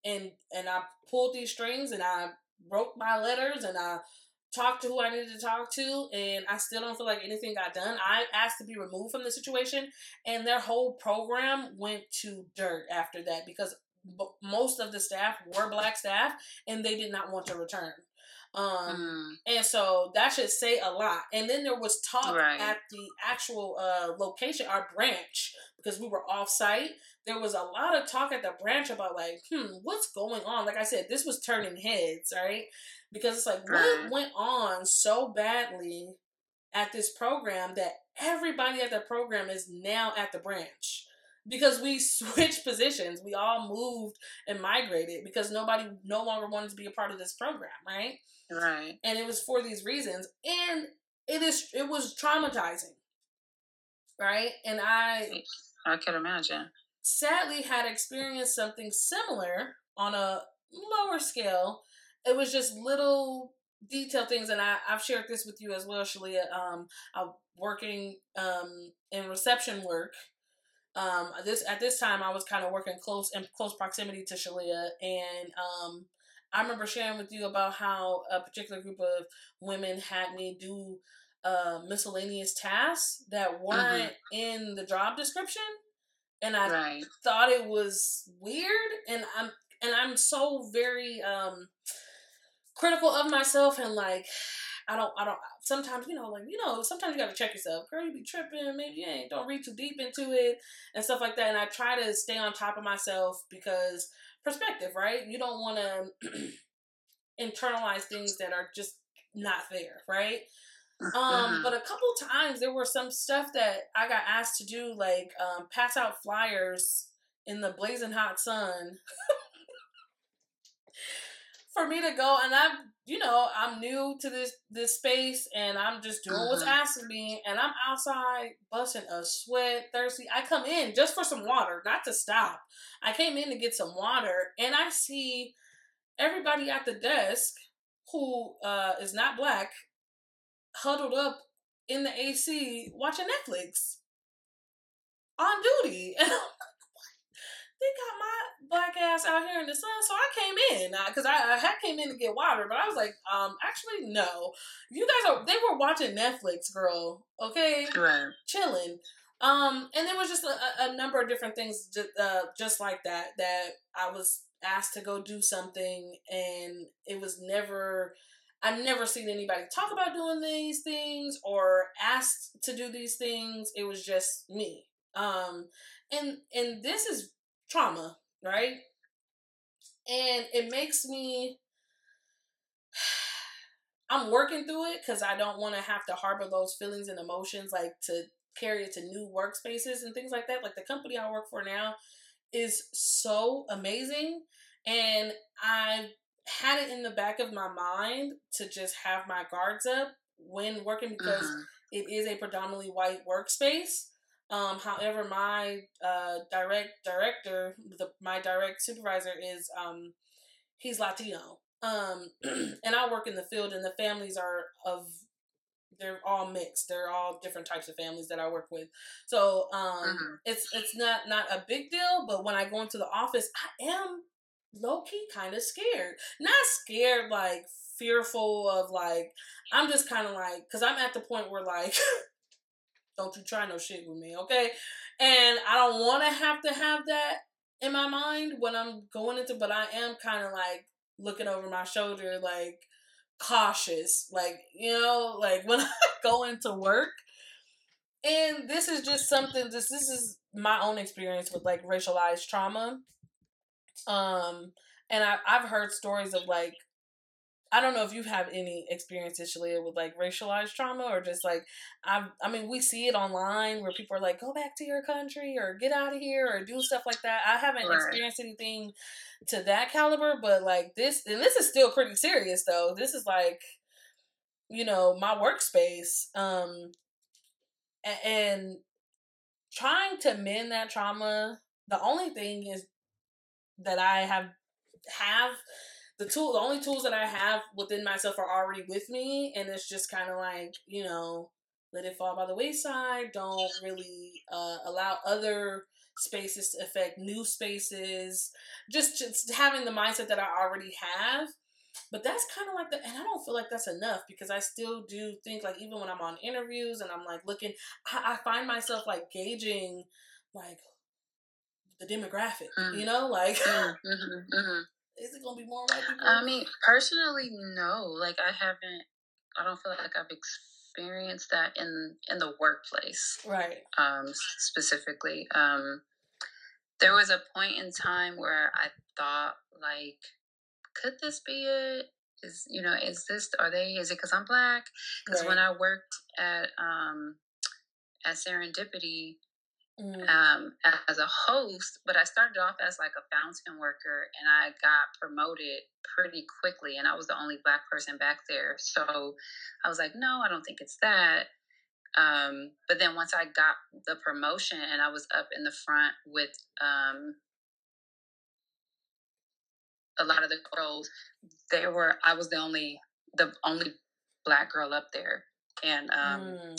and and I pulled these strings and I wrote my letters and I talked to who I needed to talk to, and I still don't feel like anything got done. I asked to be removed from the situation, and their whole program went to dirt after that because most of the staff were black staff and they did not want to return. Um, mm. and so that should say a lot. And then there was talk right. at the actual uh, location, our branch, because we were off site. There was a lot of talk at the branch about like, hmm, what's going on? Like I said, this was turning heads, right? Because it's like right. what went on so badly at this program that everybody at the program is now at the branch because we switched positions. We all moved and migrated because nobody no longer wanted to be a part of this program, right? Right. And it was for these reasons. And it is it was traumatizing. Right? And I I can imagine. Sadly had experienced something similar on a lower scale. It was just little detail things and I, I've shared this with you as well, Shalia. Um I'm working um in reception work um, this at this time I was kind of working close in close proximity to Shalia, and um, I remember sharing with you about how a particular group of women had me do uh, miscellaneous tasks that weren't mm-hmm. in the job description, and I right. thought it was weird, and I'm and I'm so very um, critical of myself and like I don't, I don't. Sometimes you know, like you know, sometimes you got to check yourself. Girl, you be tripping. Maybe you ain't don't read too deep into it and stuff like that. And I try to stay on top of myself because perspective, right? You don't want to internalize things that are just not there, right? Um, mm-hmm. but a couple times there were some stuff that I got asked to do, like um, pass out flyers in the blazing hot sun. for me to go and I'm you know, I'm new to this this space and I'm just doing what's mm-hmm. asked of me and I'm outside busting a sweat, thirsty. I come in just for some water, not to stop. I came in to get some water and I see everybody at the desk who uh, is not black huddled up in the AC watching Netflix on duty. And they got my black ass out here in the sun. So I came in because I, I, had came in to get water, but I was like, um, actually no, you guys are. They were watching Netflix, girl. Okay, right. chilling. Um, and there was just a, a number of different things, just, uh, just like that. That I was asked to go do something, and it was never. I've never seen anybody talk about doing these things or asked to do these things. It was just me. Um, and and this is trauma, right? And it makes me I'm working through it because I don't want to have to harbor those feelings and emotions, like to carry it to new workspaces and things like that. Like the company I work for now is so amazing, and I had it in the back of my mind to just have my guards up when working because mm-hmm. it is a predominantly white workspace. Um, however, my uh, direct director, the, my direct supervisor is um, he's Latino. Um, and I work in the field, and the families are of they're all mixed. They're all different types of families that I work with. So um, mm-hmm. it's it's not not a big deal. But when I go into the office, I am low key kind of scared. Not scared like fearful of like I'm just kind of like because I'm at the point where like Don't you try no shit with me, okay? And I don't want to have to have that in my mind when I'm going into, but I am kind of like looking over my shoulder, like cautious, like, you know, like when I go into work. And this is just something, this, this is my own experience with like racialized trauma. Um, and I, I've heard stories of like I don't know if you have any experiences, Shalia, with like racialized trauma or just like I I mean we see it online where people are like go back to your country or get out of here or do stuff like that. I haven't right. experienced anything to that caliber, but like this and this is still pretty serious though. This is like you know my workspace um and trying to mend that trauma. The only thing is that I have have the tool the only tools that I have within myself are already with me and it's just kind of like, you know, let it fall by the wayside. Don't really uh, allow other spaces to affect new spaces, just just having the mindset that I already have. But that's kind of like the, and I don't feel like that's enough because I still do think like even when I'm on interviews and I'm like looking, I, I find myself like gauging like the demographic, mm. you know, like. Mm, mm-hmm, mm-hmm. Is it gonna be more white people? I mean, personally, no. Like, I haven't. I don't feel like I've experienced that in in the workplace, right? Um, specifically, um, there was a point in time where I thought, like, could this be it? Is you know, is this are they? Is it because I'm black? Because right. when I worked at um at Serendipity, mm. um, as a host, but I started off as like a fountain worker and I got promoted pretty quickly and I was the only black person back there. So I was like, no, I don't think it's that. Um, but then once I got the promotion and I was up in the front with um, a lot of the girls, they were I was the only the only black girl up there. And um, mm.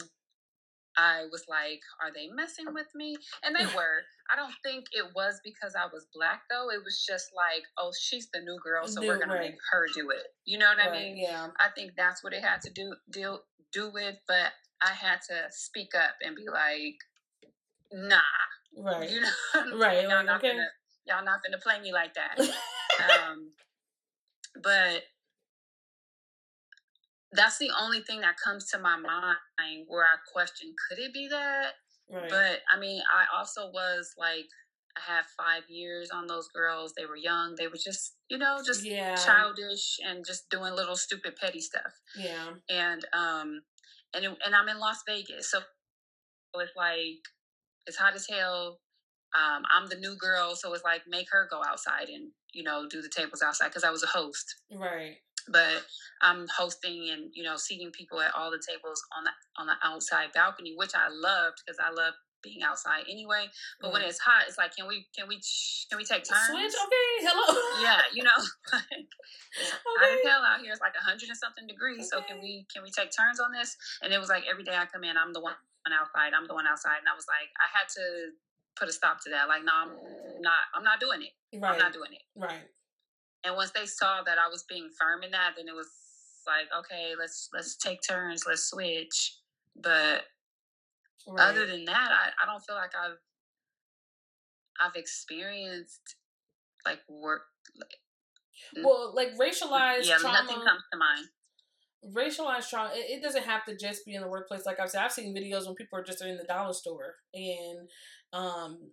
I was like, are they messing with me? And they were. I don't think it was because I was black though. It was just like, oh, she's the new girl, so new, we're gonna right. make her do it. You know what right, I mean? Yeah. I think that's what it had to do deal do with, but I had to speak up and be like, nah. Right. You know? right. y'all, not okay. gonna, y'all not gonna play me like that. um, but that's the only thing that comes to my mind where I question could it be that? Right. But I mean, I also was like, I had five years on those girls. They were young. They were just, you know, just yeah. childish and just doing little stupid petty stuff. Yeah. And um, and it, and I'm in Las Vegas, so it's like it's hot as hell. Um, I'm the new girl, so it's like make her go outside and you know do the tables outside because I was a host. Right but I'm hosting and you know seating people at all the tables on the on the outside balcony, which I loved because I love being outside anyway. But when mm. it's hot, it's like, can we can we can we take turns? Switch, okay, hello. yeah, you know, like, okay. Hell out here. It's like a hundred and something degrees. Okay. So can we can we take turns on this? And it was like every day I come in, I'm the one outside. I'm the one outside, and I was like, I had to put a stop to that. Like, no, I'm not. I'm not doing it. Right. I'm not doing it. Right. And once they saw that I was being firm in that, then it was like, okay, let's let's take turns, let's switch. But right. other than that, I, I don't feel like I've I've experienced like work. Like, well, like racialized yeah, trauma. nothing comes to mind. Racialized trauma. It, it, doesn't have to just be in the workplace. Like I've said, I've seen videos when people are just in the dollar store and um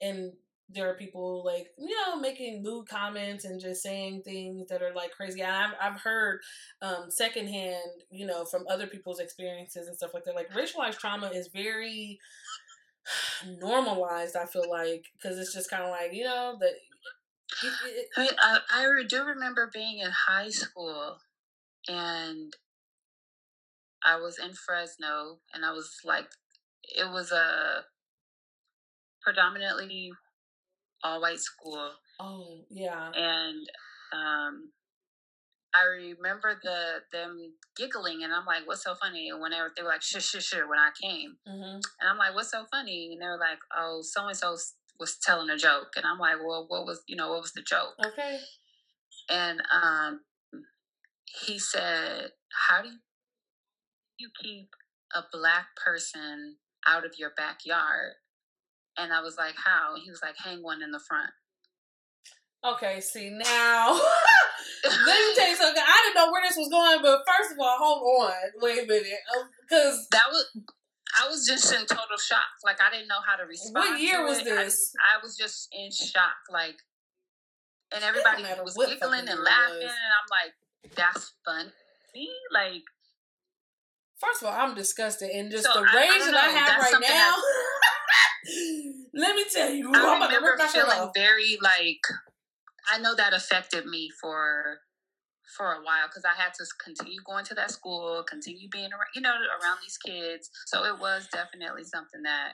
and there are people like you know making lewd comments and just saying things that are like crazy. And I've I've heard um, secondhand, you know, from other people's experiences and stuff like that. Like racialized trauma is very normalized. I feel like because it's just kind of like you know that. I mean, I, I do remember being in high school, and I was in Fresno, and I was like, it was a predominantly all white school. Oh, yeah. And um, I remember the them giggling, and I'm like, "What's so funny?" And whenever they were like, "Sure, sure, sure," when I came, mm-hmm. and I'm like, "What's so funny?" And they were like, "Oh, so and so was telling a joke," and I'm like, "Well, what was you know what was the joke?" Okay. And um, he said, "How do you keep a black person out of your backyard?" And I was like, how? And he was like, hang one in the front. Okay, see now. Let me tell you something. I didn't know where this was going, but first of all, hold on, wait a minute, because um, that was. I was just in total shock. Like I didn't know how to respond. What year was this? I, I, was just in shock. Like, and everybody was giggling and laughing, and I'm like, "That's fun." funny." Like, first of all, I'm disgusted, and just so the rage I, that I have right now. Let me tell you, I I'm remember feeling very like I know that affected me for for a while because I had to continue going to that school, continue being around, you know, around these kids. So it was definitely something that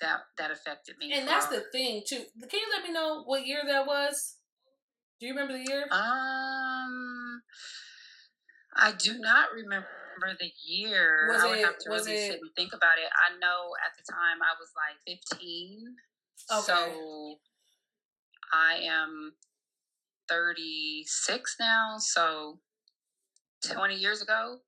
that that affected me. And that's the thing too. Can you let me know what year that was? Do you remember the year? Um, I do not remember remember the year. Was I would it, have to really it, sit and think about it. I know at the time I was like 15. Okay. So I am 36 now, so 20 years ago.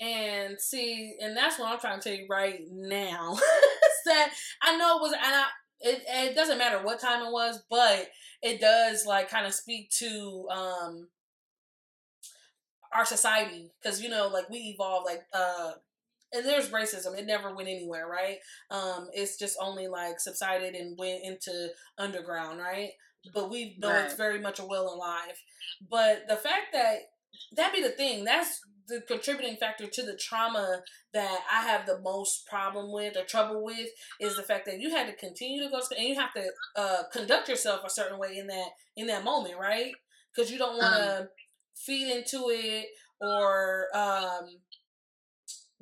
And see, and that's what I'm trying to tell you right now. that I know it was, and I, it, it doesn't matter what time it was, but it does like kind of speak to um our society because you know like we evolve like uh and there's racism it never went anywhere right um it's just only like subsided and went into underground right but we know right. it's very much a will alive but the fact that that be the thing that's the contributing factor to the trauma that I have the most problem with or trouble with is the fact that you had to continue to go to school and you have to uh, conduct yourself a certain way in that in that moment, right? Because you don't want to um, feed into it or um,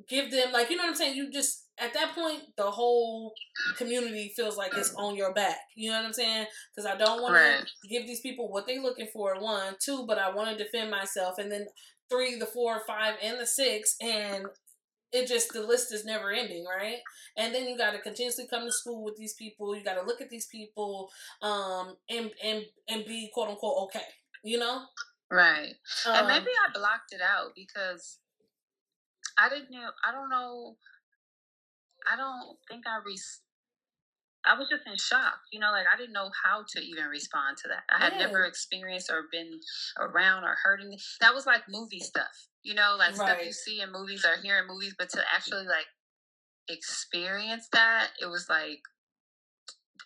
give them like you know what I'm saying. You just at that point the whole community feels like it's on your back. You know what I'm saying? Because I don't want right. to give these people what they're looking for. One, two, but I want to defend myself, and then three, the four, five, and the six, and it just the list is never ending, right? And then you got to continuously come to school with these people. You got to look at these people, um, and and and be quote unquote okay, you know? Right. Um, and maybe I blocked it out because I didn't know. I don't know. I don't think I re- I was just in shock. You know, like I didn't know how to even respond to that. I had yeah. never experienced or been around or heard anything. That was like movie stuff. You know, like right. stuff you see in movies or hear in movies, but to actually like experience that, it was like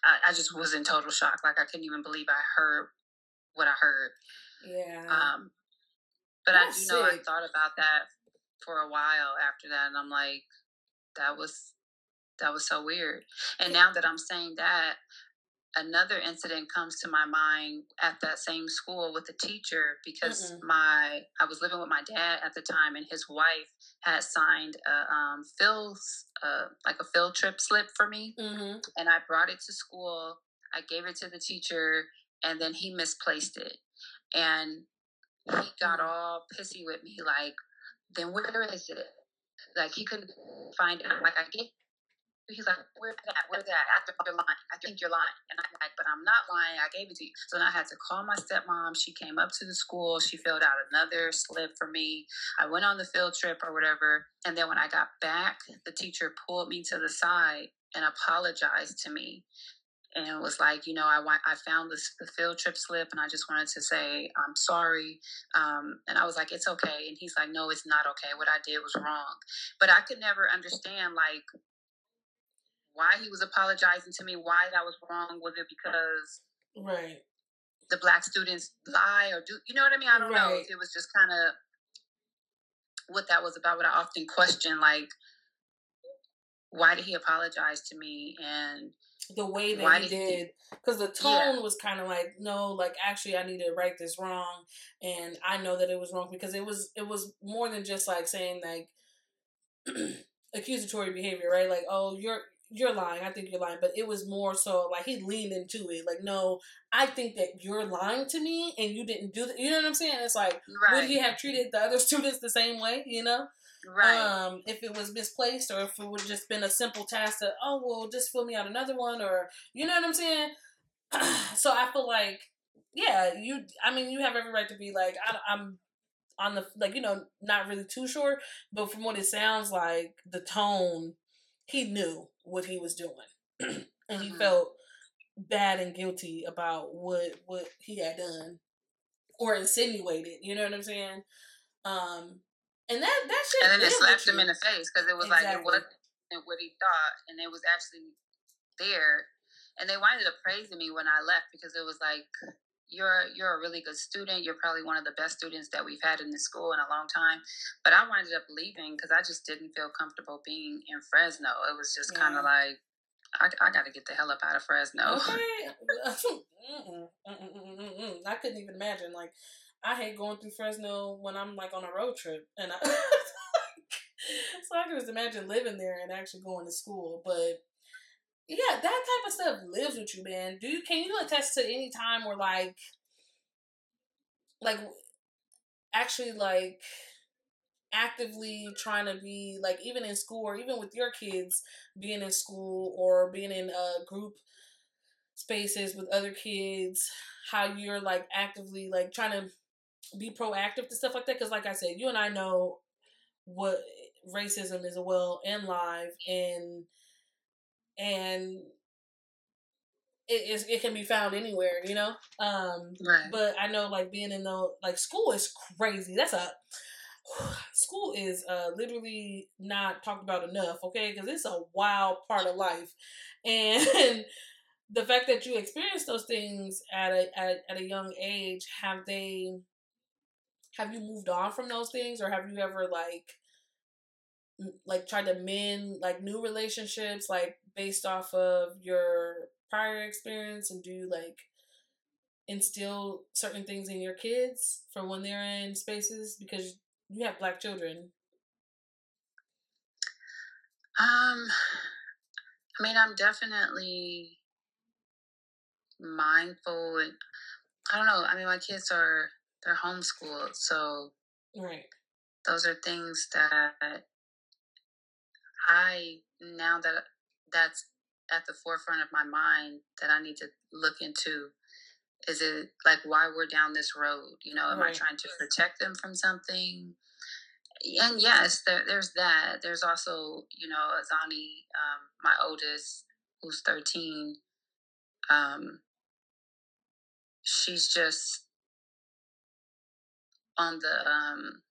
I, I just was in total shock. Like I couldn't even believe I heard what I heard. Yeah. Um, but That's I do know sick. I thought about that for a while after that, and I'm like, that was that was so weird. And now that I'm saying that, another incident comes to my mind at that same school with a teacher because mm my I was living with my dad at the time and his wife had signed a um, Phil's uh, like a field trip slip for me mm-hmm. and I brought it to school. I gave it to the teacher and then he misplaced it and he got all pissy with me like then where is it? Like he couldn't find it. Like I gave He's like, where's that? Where's that? I think you're lying. I think you're lying. And I'm like, but I'm not lying. I gave it to you. So I had to call my stepmom. She came up to the school. She filled out another slip for me. I went on the field trip or whatever. And then when I got back, the teacher pulled me to the side and apologized to me. And it was like, you know, I want, I found this the field trip slip, and I just wanted to say I'm sorry. Um, and I was like, it's okay. And he's like, no, it's not okay. What I did was wrong. But I could never understand like why he was apologizing to me, why that was wrong. Was it because right the black students lie or do you know what I mean? I don't right. know if it was just kind of what that was about. What I often question, like, why did he apologize to me and the way that he did because the tone yeah. was kind of like no like actually i need to right this wrong and i know that it was wrong because it was it was more than just like saying like accusatory behavior right like oh you're you're lying. I think you're lying. But it was more so like he leaned into it. Like, no, I think that you're lying to me and you didn't do that. You know what I'm saying? It's like, right. would he have treated the other students the same way? You know? Right. Um, if it was misplaced or if it would just been a simple task to, oh, well, just fill me out another one or, you know what I'm saying? so I feel like, yeah, you, I mean, you have every right to be like, I, I'm on the, like, you know, not really too sure, but from what it sounds like, the tone, he knew what he was doing, and he mm-hmm. felt bad and guilty about what what he had done or insinuated. You know what I'm saying? Um, and that that shit. And then it slapped him in the face because it was exactly. like it wasn't what he thought, and it was actually there. And they winded up praising me when I left because it was like you're you're a really good student. You're probably one of the best students that we've had in the school in a long time. But I wound up leaving because I just didn't feel comfortable being in Fresno. It was just yeah. kind of like I, I got to get the hell up out of Fresno. Okay. I couldn't even imagine. Like I hate going through Fresno when I'm like on a road trip, and I, so I can just imagine living there and actually going to school. But yeah, that type of stuff lives with you, man. Do you can you attest to any time where like like actually like actively trying to be like even in school or even with your kids being in school or being in a group spaces with other kids, how you're like actively like trying to be proactive to stuff like that. Because, like I said, you and I know what racism is well and live, and and it is it can be found anywhere, you know. Um, right. But I know like being in the like school is crazy. That's a school is uh literally not talked about enough. Okay, because it's a wild part of life, and the fact that you experience those things at a at, at a young age, have they have you moved on from those things, or have you ever like like tried to mend like new relationships like based off of your prior experience and do you like instill certain things in your kids for when they're in spaces? Because you have black children. Um i mean i'm definitely mindful and i don't know i mean my kids are they're homeschooled so right. those are things that i now that that's at the forefront of my mind that I need to look into is it like why we're down this road you know? Am right. i trying to protect them from something? And yes there, there's that. There's also you know azani um, my oldest who's 13 um, she's just on the um,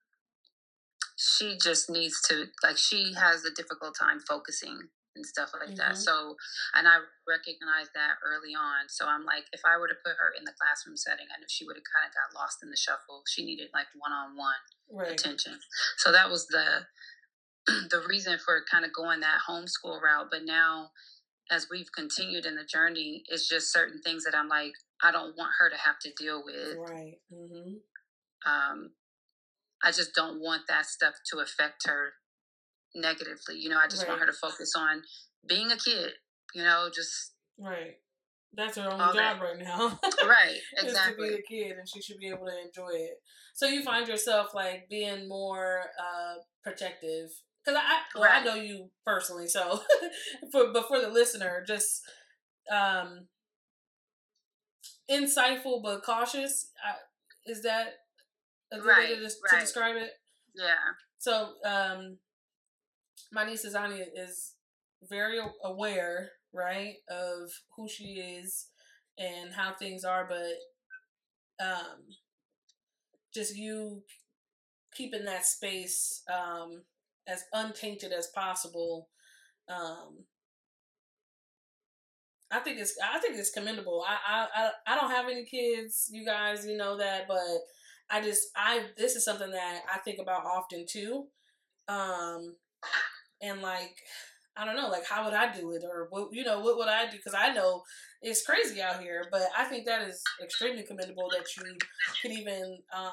she just needs to like she has a difficult time focusing and stuff like mm-hmm. that. So, and I recognized that early on. So I'm like, if I were to put her in the classroom setting, I know she would have kind of got lost in the shuffle. She needed like one on one attention. So that was the the reason for kind of going that homeschool route. But now, as we've continued in the journey, it's just certain things that I'm like, I don't want her to have to deal with. Right. Mm-hmm. Um, I just don't want that stuff to affect her negatively. You know, I just right. want her to focus on being a kid. You know, just right. That's her only job that. right now. right, exactly. to be a kid, and she should be able to enjoy it. So you find yourself like being more uh protective because I well, right. I know you personally, so for but for the listener, just um insightful but cautious. Uh, is that a good right, way to, to right. describe it? Yeah. So um my niece Azani is very aware, right, of who she is and how things are, but um, just you keeping that space um, as untainted as possible. Um, I think it's I think it's commendable. I, I I don't have any kids, you guys, you know that, but I just I this is something that I think about often too. Um, and like I don't know, like how would I do it, or what you know, what would I do? Because I know it's crazy out here, but I think that is extremely commendable that you could even um,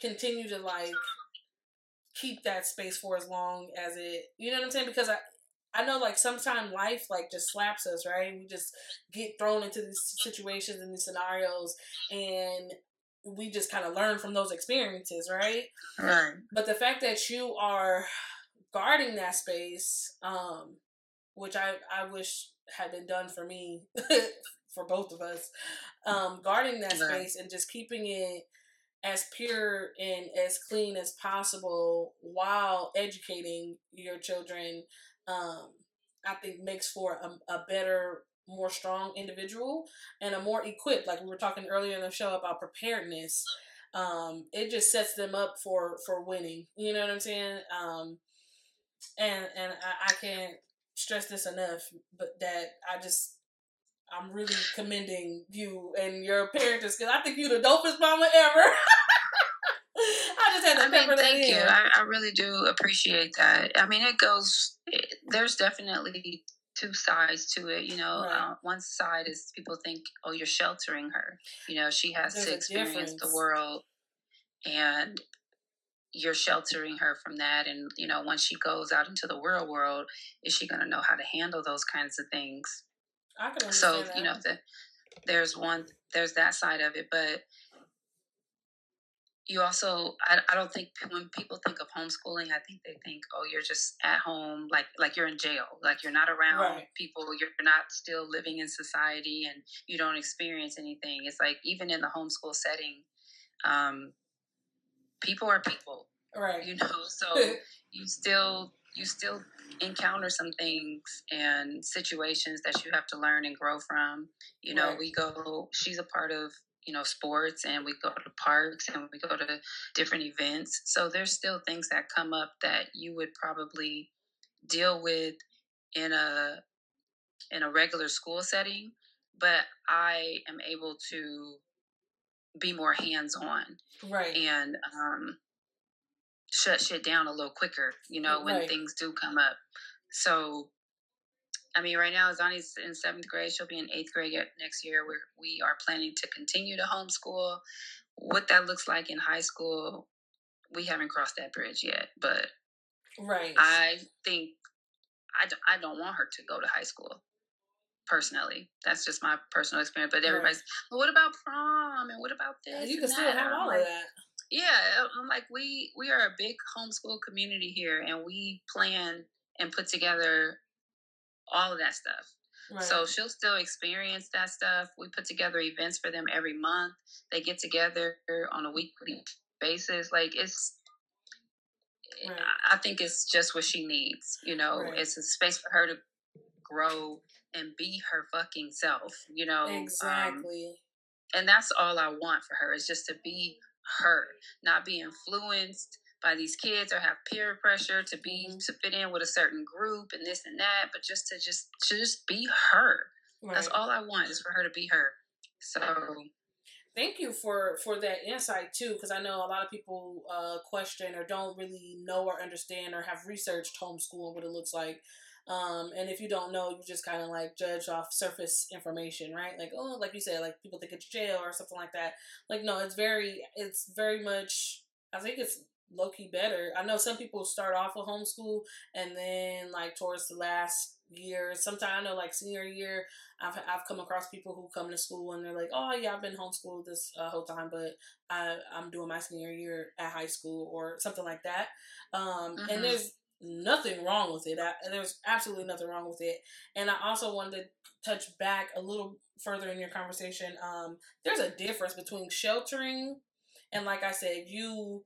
continue to like keep that space for as long as it, you know what I'm saying? Because I. I know, like sometimes life like just slaps us, right? We just get thrown into these situations and these scenarios, and we just kind of learn from those experiences, right? Right. But the fact that you are guarding that space, um, which I, I wish had been done for me, for both of us, um, guarding that right. space and just keeping it as pure and as clean as possible while educating your children, um, I think makes for a, a better, more strong individual and a more equipped. Like we were talking earlier in the show about preparedness. Um, it just sets them up for for winning. You know what I'm saying? Um, and and I, I can't stress this enough, but that I just I'm really commending you and your parents because I think you're the dopest mama ever. I just had to I mean, thank you. I, I, really do appreciate that. I mean, it goes. It, there's definitely two sides to it. You know, right. uh, one side is people think, "Oh, you're sheltering her." You know, she has there's to experience the world, and you're sheltering her from that and you know once she goes out into the real world is she going to know how to handle those kinds of things I can so that. you know the, there's one there's that side of it but you also I, I don't think when people think of homeschooling i think they think oh you're just at home like like you're in jail like you're not around right. people you're not still living in society and you don't experience anything it's like even in the homeschool setting um people are people right you know so you still you still encounter some things and situations that you have to learn and grow from you know right. we go she's a part of you know sports and we go to parks and we go to different events. So there's still things that come up that you would probably deal with in a in a regular school setting but i am able to be more hands on right. and um shut shit down a little quicker you know when right. things do come up. So I mean, right now, Zani's in seventh grade. She'll be in eighth grade next year. We're, we are planning to continue to homeschool. What that looks like in high school, we haven't crossed that bridge yet. But right, I think I, I don't want her to go to high school personally. That's just my personal experience. But everybody's, right. well, what about prom and what about uh, this? You can still that? have all like, of that. Yeah, I'm like we we are a big homeschool community here, and we plan and put together all of that stuff. Right. So she'll still experience that stuff. We put together events for them every month. They get together on a weekly basis. Like it's, right. I think it's just what she needs. You know, right. it's a space for her to grow and be her fucking self. You know, um, exactly. Um, and that's all I want for her is just to be her, not be influenced by these kids or have peer pressure to be mm-hmm. to fit in with a certain group and this and that, but just to just to just be her. Right. That's all I want is for her to be her. So thank you for for that insight too because i know a lot of people uh, question or don't really know or understand or have researched homeschool and what it looks like um, and if you don't know you just kind of like judge off surface information right like oh like you said like people think it's jail or something like that like no it's very it's very much i think it's low key better. I know some people start off with homeschool and then like towards the last year, sometimes I know like senior year, I've I've come across people who come to school and they're like, oh yeah, I've been homeschooled this uh, whole time, but I I'm doing my senior year at high school or something like that. Um, mm-hmm. and there's nothing wrong with it. I, there's absolutely nothing wrong with it. And I also wanted to touch back a little further in your conversation. Um, there's a difference between sheltering and like I said, you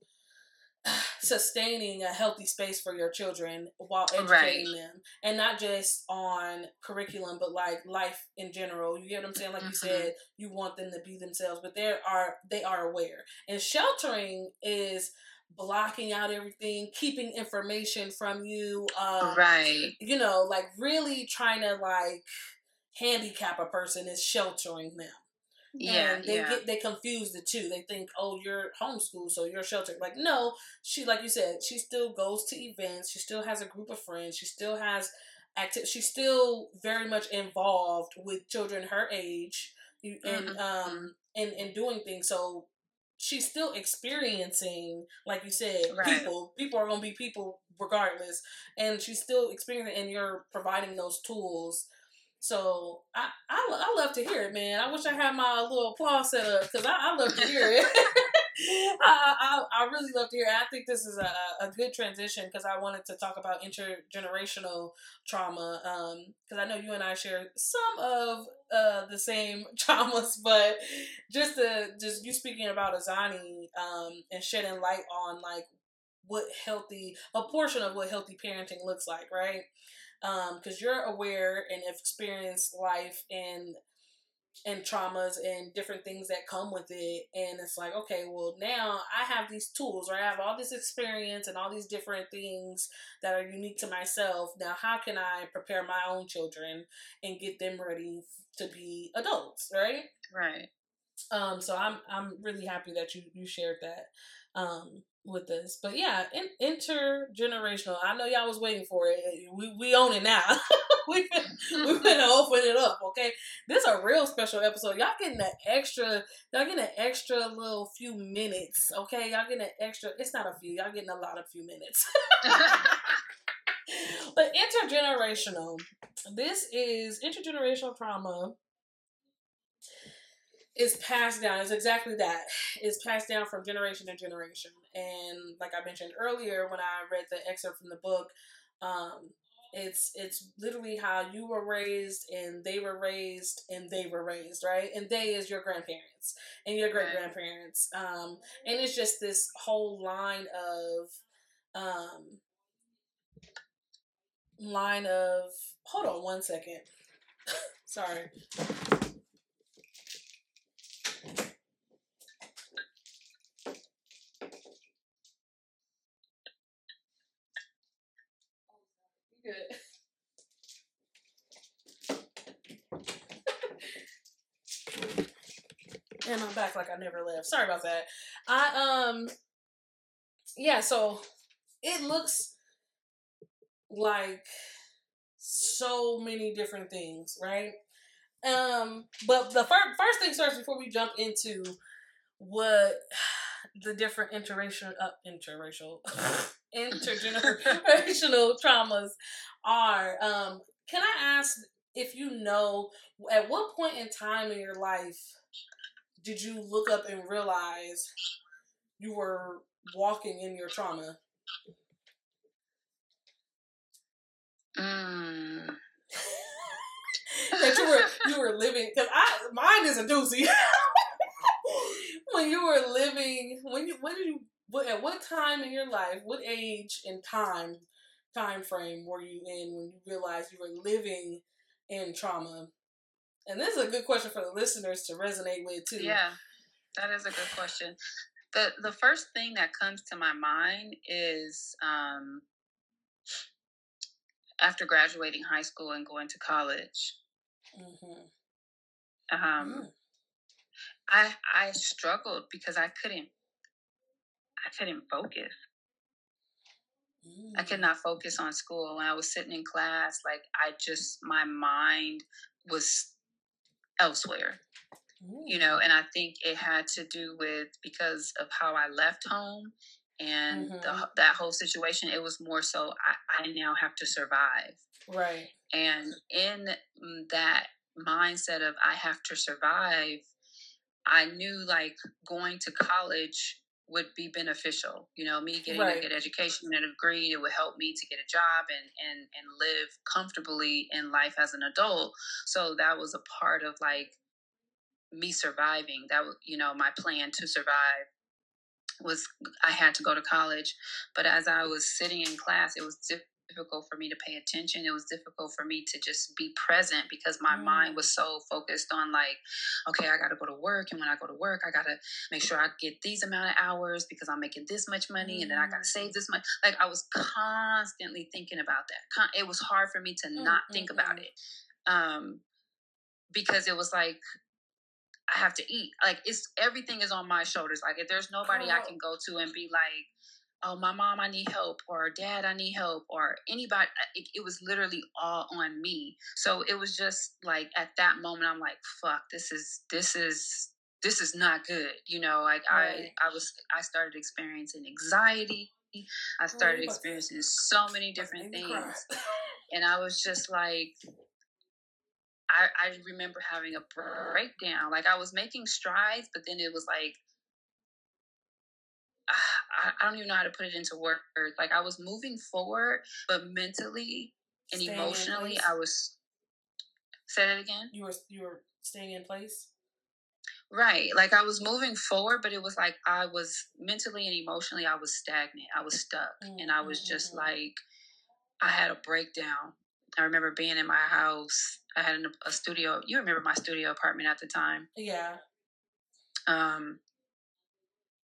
sustaining a healthy space for your children while educating right. them and not just on curriculum but like life in general. You get what i'm saying? Like mm-hmm. you said you want them to be themselves but they are they are aware. And sheltering is blocking out everything keeping information from you um, right. you know like really trying to like handicap a person is sheltering them yeah, and they yeah. get they confuse the two. They think, oh, you're homeschooled, so you're sheltered. Like, no, she like you said, she still goes to events. She still has a group of friends. She still has active. She's still very much involved with children her age, and mm-hmm. um and and doing things. So she's still experiencing, like you said, right. people. People are gonna be people regardless, and she's still experiencing. And you're providing those tools so I, I, I love to hear it, man. I wish I had my little applause set up because I, I love to hear it. I, I, I really love to hear. It. I think this is a, a good transition because I wanted to talk about intergenerational trauma. Um, because I know you and I share some of uh the same traumas, but just to just you speaking about Azani, um, and shedding light on like what healthy a portion of what healthy parenting looks like, right? Because um, you're aware and have experienced life and and traumas and different things that come with it. And it's like okay well now i have these tools or i have all this experience and all these different things that are unique to myself. Now how can i prepare my own children and get them ready to be adults right? Right. Um so i'm i'm really happy that you you shared that. Um with this. But yeah, in, intergenerational. I know y'all was waiting for it. We we own it now. we we gonna open it up. Okay, this is a real special episode. Y'all getting an extra. Y'all getting an extra little few minutes. Okay, y'all getting an extra. It's not a few. Y'all getting a lot of few minutes. but intergenerational. This is intergenerational trauma is passed down. It's exactly that. It's passed down from generation to generation. And like I mentioned earlier, when I read the excerpt from the book, um, it's it's literally how you were raised and they were raised and they were raised, right? And they is your grandparents and your great grandparents. Um, and it's just this whole line of um line of hold on one second. Sorry. Like I never left. Sorry about that. I um yeah, so it looks like so many different things, right? Um, but the first first things first before we jump into what the different interracial uh, interracial intergenerational traumas are. Um, can I ask if you know at what point in time in your life did you look up and realize you were walking in your trauma? Mm. that you were you were living because I mine is a doozy. when you were living, when you when did you what at what time in your life, what age and time time frame were you in when you realized you were living in trauma? And this is a good question for the listeners to resonate with too. Yeah, that is a good question. the The first thing that comes to my mind is um, after graduating high school and going to college. Mm-hmm. Um, mm. I I struggled because I couldn't I couldn't focus. I could mm. not focus on school. When I was sitting in class, like I just my mind was elsewhere. Ooh. You know, and I think it had to do with because of how I left home and mm-hmm. the, that whole situation. It was more so I, I now have to survive. Right. And in that mindset of I have to survive, I knew like going to college would be beneficial. You know, me getting right. a good education and a degree, it would help me to get a job and and and live comfortably in life as an adult. So that was a part of like me surviving. That was, you know, my plan to survive was I had to go to college. But as I was sitting in class, it was difficult for me to pay attention. It was difficult for me to just be present because my mm. mind was so focused on like, okay, I got to go to work, and when I go to work, I got to make sure I get these amount of hours because I'm making this much money, mm. and then I got to save mm. this much. Like I was constantly thinking about that. It was hard for me to mm, not think about it, um, because it was like I have to eat. Like it's everything is on my shoulders. Like if there's nobody oh. I can go to and be like, oh my mom i need help or dad i need help or anybody uh, it, it, was literally all on me so it was just like at that moment i'm like fuck this is this is this is not good you know like right. i i was i started experiencing anxiety i started experiencing so many different things and i was just like I, I remember having a breakdown. Like I was making strides, but then it was like I, I, don't even know how to put it into words. Like I was moving forward, but mentally and staying emotionally, I was. Say that again. You were you were staying in place. Right, like I was moving forward, but it was like I was mentally and emotionally, I was stagnant. I was stuck, mm-hmm. and I was just mm-hmm. like, I had a breakdown. I remember being in my house. I had a studio. You remember my studio apartment at the time? Yeah. Um,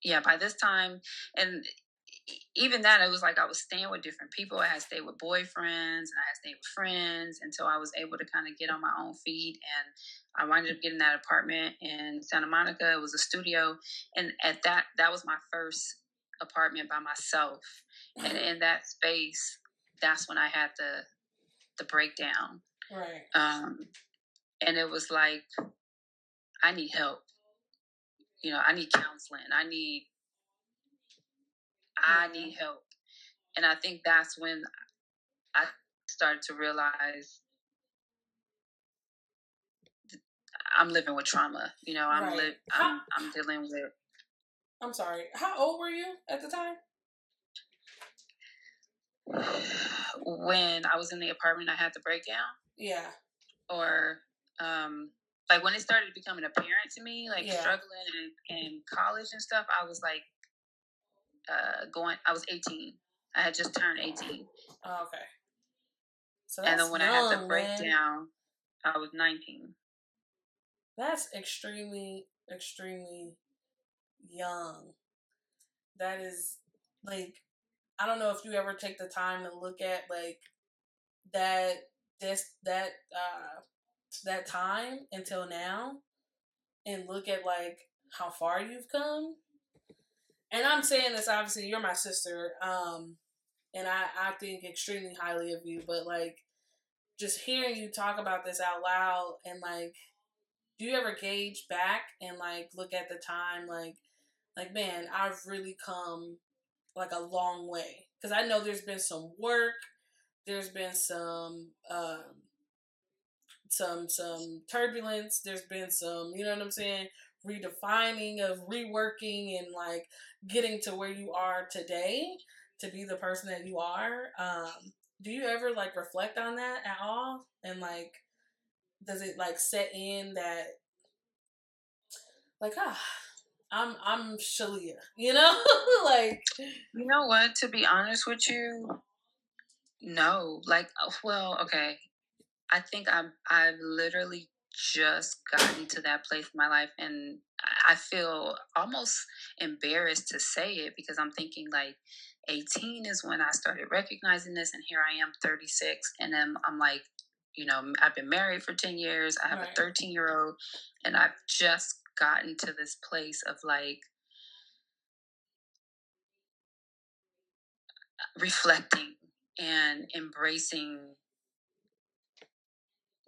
yeah, by this time, and even that, it was like I was staying with different people. I had stayed with boyfriends and I had stayed with friends until I was able to kind of get on my own feet. And I wound up getting that apartment in Santa Monica. It was a studio, and at that, that was my first apartment by myself. And in that space, that's when I had the the breakdown. Right. Um, and it was like, I need help you know, I need counseling. I need I need help. And I think that's when I started to realize I'm living with trauma. You know, I'm right. li- I'm, I'm dealing with. I'm sorry. How old were you at the time? When I was in the apartment, I had the breakdown. Yeah. Or um, like when it started becoming apparent to me, like yeah. struggling in, in college and stuff, I was like uh, going. I was 18. I had just turned 18. Oh, okay. So and then when young, I had the breakdown, man. I was 19. That's extremely, extremely young. That is like I don't know if you ever take the time to look at like that this that uh that time until now and look at like how far you've come. And I'm saying this obviously you're my sister um and I I think extremely highly of you, but like just hearing you talk about this out loud and like do you ever gauge back and like look at the time like like man i've really come like a long way because i know there's been some work there's been some um some some turbulence there's been some you know what i'm saying redefining of reworking and like getting to where you are today to be the person that you are um do you ever like reflect on that at all and like does it like set in that like ah I'm I'm Shalia, you know? like You know what, to be honest with you, no. Like uh, well, okay. I think I'm I've literally just gotten to that place in my life and I feel almost embarrassed to say it because I'm thinking like 18 is when I started recognizing this and here I am 36 and then I'm like you know, I've been married for 10 years. I have right. a 13 year old, and I've just gotten to this place of like reflecting and embracing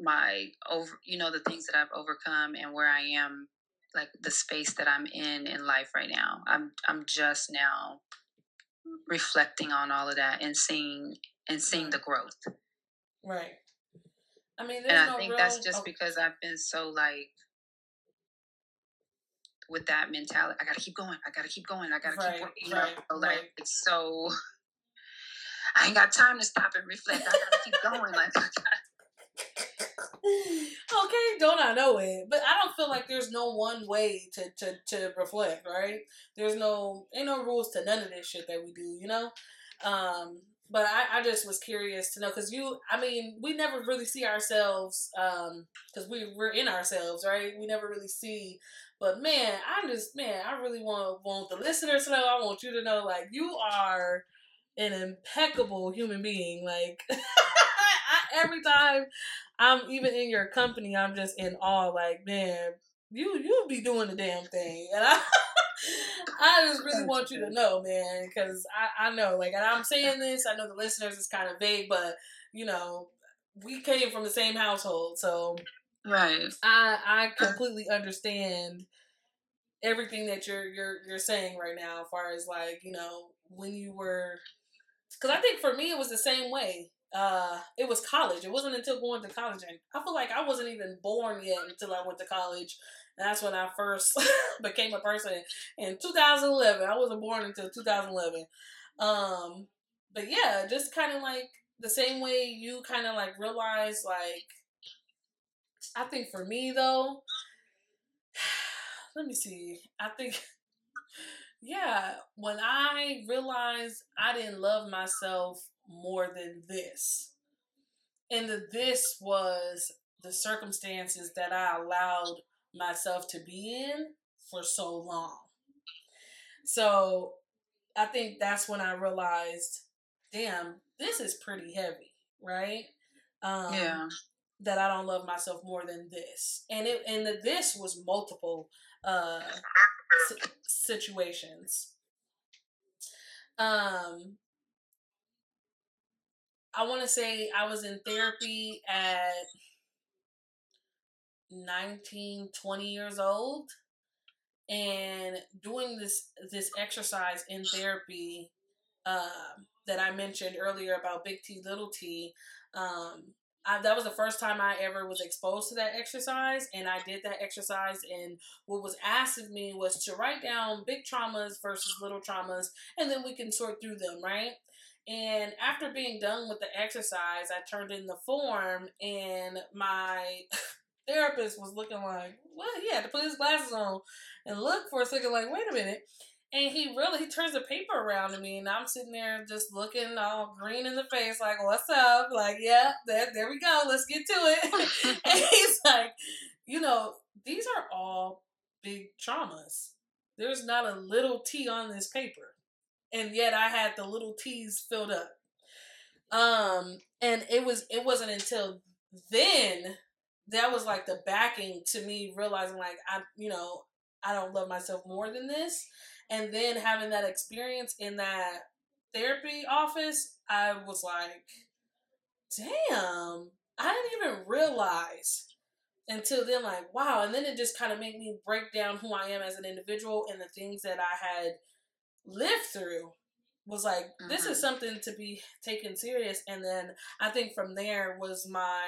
my over you know the things that I've overcome and where I am like the space that I'm in in life right now I'm I'm just now reflecting on all of that and seeing and seeing the growth right I mean, and I no think real... that's just oh. because I've been so like with that mentality. I gotta keep going. I gotta keep going. I gotta right, keep working. You right, know, like right. it's so. I ain't got time to stop and reflect. I gotta keep going. Like. okay, don't I know it? But I don't feel like there's no one way to, to, to reflect, right? There's no ain't no rules to none of this shit that we do, you know? Um, but I, I just was curious to know because you i mean we never really see ourselves um because we we're in ourselves right we never really see but man i just man i really want want the listeners to know i want you to know like you are an impeccable human being like every time i'm even in your company i'm just in awe like man you you be doing the damn thing and i I just really want you to know, man, because I, I know, like, and I'm saying this, I know the listeners is kind of vague, but you know, we came from the same household, so right. I I completely understand everything that you're you're you're saying right now, as far as like you know when you were, because I think for me it was the same way. Uh, it was college. It wasn't until going to college, and I feel like I wasn't even born yet until I went to college that's when I first became a person in 2011. I wasn't born until 2011. Um, but yeah, just kind of like the same way you kind of like realize, like, I think for me though, let me see. I think, yeah, when I realized I didn't love myself more than this, and the this was the circumstances that I allowed myself to be in for so long. So I think that's when I realized, damn, this is pretty heavy, right? Um, yeah. That I don't love myself more than this, and it and the this was multiple uh, situations. Um, I want to say I was in therapy at 19, 20 years old and doing this this exercise in therapy uh, that I mentioned earlier about big T little T, um, I, that was the first time I ever was exposed to that exercise, and I did that exercise. And what was asked of me was to write down big traumas versus little traumas, and then we can sort through them, right? And after being done with the exercise, I turned in the form, and my therapist was looking like, "Well, he had to put his glasses on and look for a second, like, wait a minute." And he really he turns the paper around to me, and I'm sitting there just looking all green in the face, like, "What's up?" Like, yeah, there, there we go. Let's get to it. and he's like, "You know, these are all big traumas. There's not a little T on this paper, and yet I had the little T's filled up." Um, and it was it wasn't until then that was like the backing to me realizing like I you know I don't love myself more than this and then having that experience in that therapy office, I was like, damn, I didn't even realize until then, like, wow. And then it just kind of made me break down who I am as an individual and the things that I had lived through was like mm-hmm. this is mm-hmm. something to be taken serious and then i think from there was my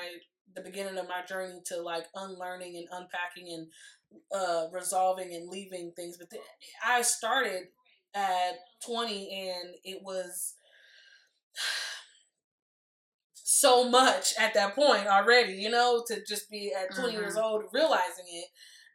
the beginning of my journey to like unlearning and unpacking and uh, resolving and leaving things. But th- I started at 20 and it was so much at that point already, you know, to just be at 20 mm-hmm. years old realizing it.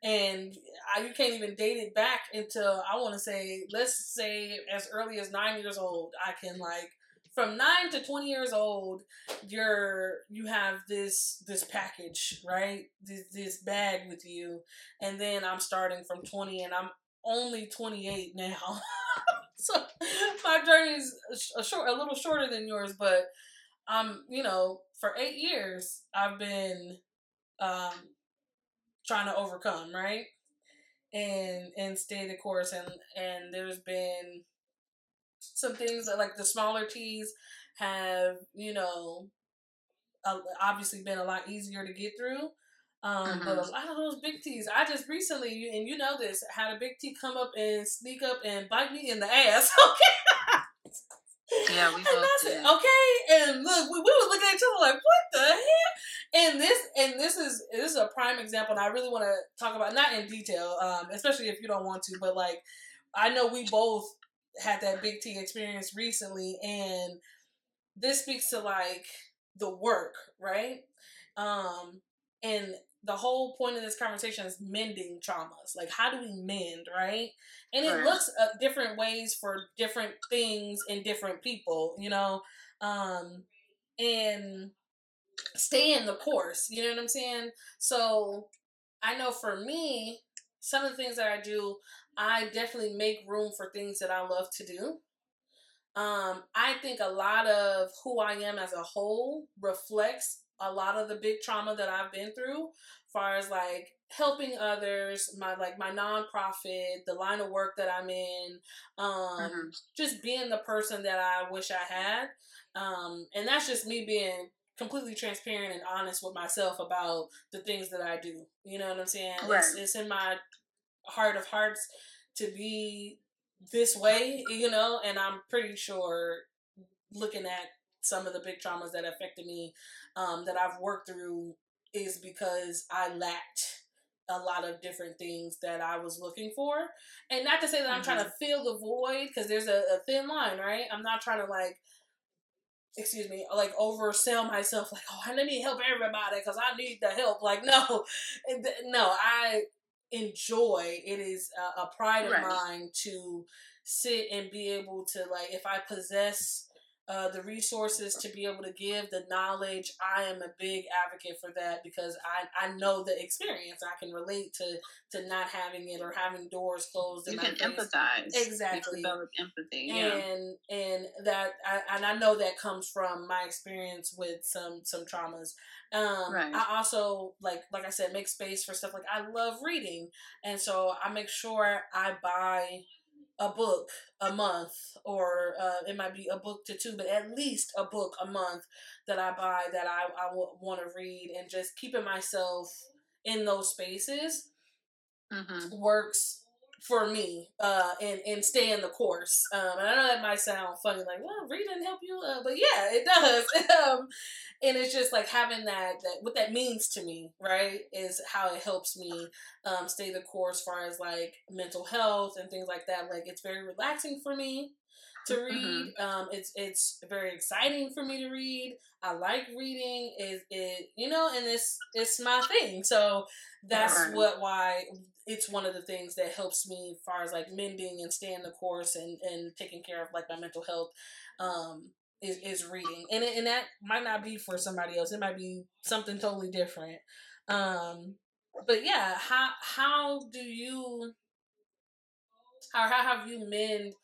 And I, you can't even date it back until I want to say, let's say as early as nine years old, I can like from nine to 20 years old you're you have this this package right? This, this bag with you. And then i'm starting from 20 and i'm only 28 now. So my journey is a short a little shorter than yours but i'm you know for eight years i've been um trying to overcome right and and stay the course and and there's been some things that like the smaller T's have you know uh, obviously been a lot easier to get through um, mm-hmm. but a lot of those big T's i just recently and you know this had a big T come up and sneak up and bite me in the ass okay yeah we both did. okay and look we, we were looking at each other like what the hell and this and this is this is a prime example and i really want to talk about not in detail um, especially if you don't want to but like i know we both had that big T experience recently, and this speaks to like the work, right? Um, and the whole point of this conversation is mending traumas. Like, how do we mend, right? And it right. looks uh, different ways for different things and different people, you know. Um, and stay in the course. You know what I'm saying? So I know for me, some of the things that I do, I definitely make room for things that I love to do. Um, I think a lot of who I am as a whole reflects a lot of the big trauma that I've been through, far as like helping others, my like my nonprofit, the line of work that I'm in, um, mm-hmm. just being the person that I wish I had. Um, and that's just me being completely transparent and honest with myself about the things that I do. You know what I'm saying? Right. It's, it's in my heart of hearts to be this way, you know, and I'm pretty sure looking at some of the big traumas that affected me um, that I've worked through is because I lacked a lot of different things that I was looking for. And not to say that I'm mm-hmm. trying to mm-hmm. fill the void because there's a, a thin line, right? I'm not trying to like excuse me, like oversell myself, like, oh, I need help everybody because I need the help. Like, no, no, I enjoy. It is a, a pride of mine to sit and be able to, like, if I possess uh, the resources to be able to give the knowledge. I am a big advocate for that because I, I know the experience. I can relate to to not having it or having doors closed. You can empathize exactly. You develop empathy, yeah. and and that I, and I know that comes from my experience with some some traumas. Um, right. I also like like I said, make space for stuff like I love reading, and so I make sure I buy a book a month, or uh, it might be a book to two, but at least a book a month that I buy that I, I w- want to read, and just keeping myself in those spaces mm-hmm. works for me uh and and stay in the course um and i know that might sound funny like well reading help you uh, but yeah it does um and it's just like having that that what that means to me right is how it helps me um stay the course as far as like mental health and things like that like it's very relaxing for me to read. Mm-hmm. Um, it's it's very exciting for me to read. I like reading. It it you know, and it's it's my thing. So that's right. what why it's one of the things that helps me as far as like mending and staying the course and and taking care of like my mental health. Um, is, is reading and and that might not be for somebody else. It might be something totally different. Um, but yeah, how how do you how how have you mend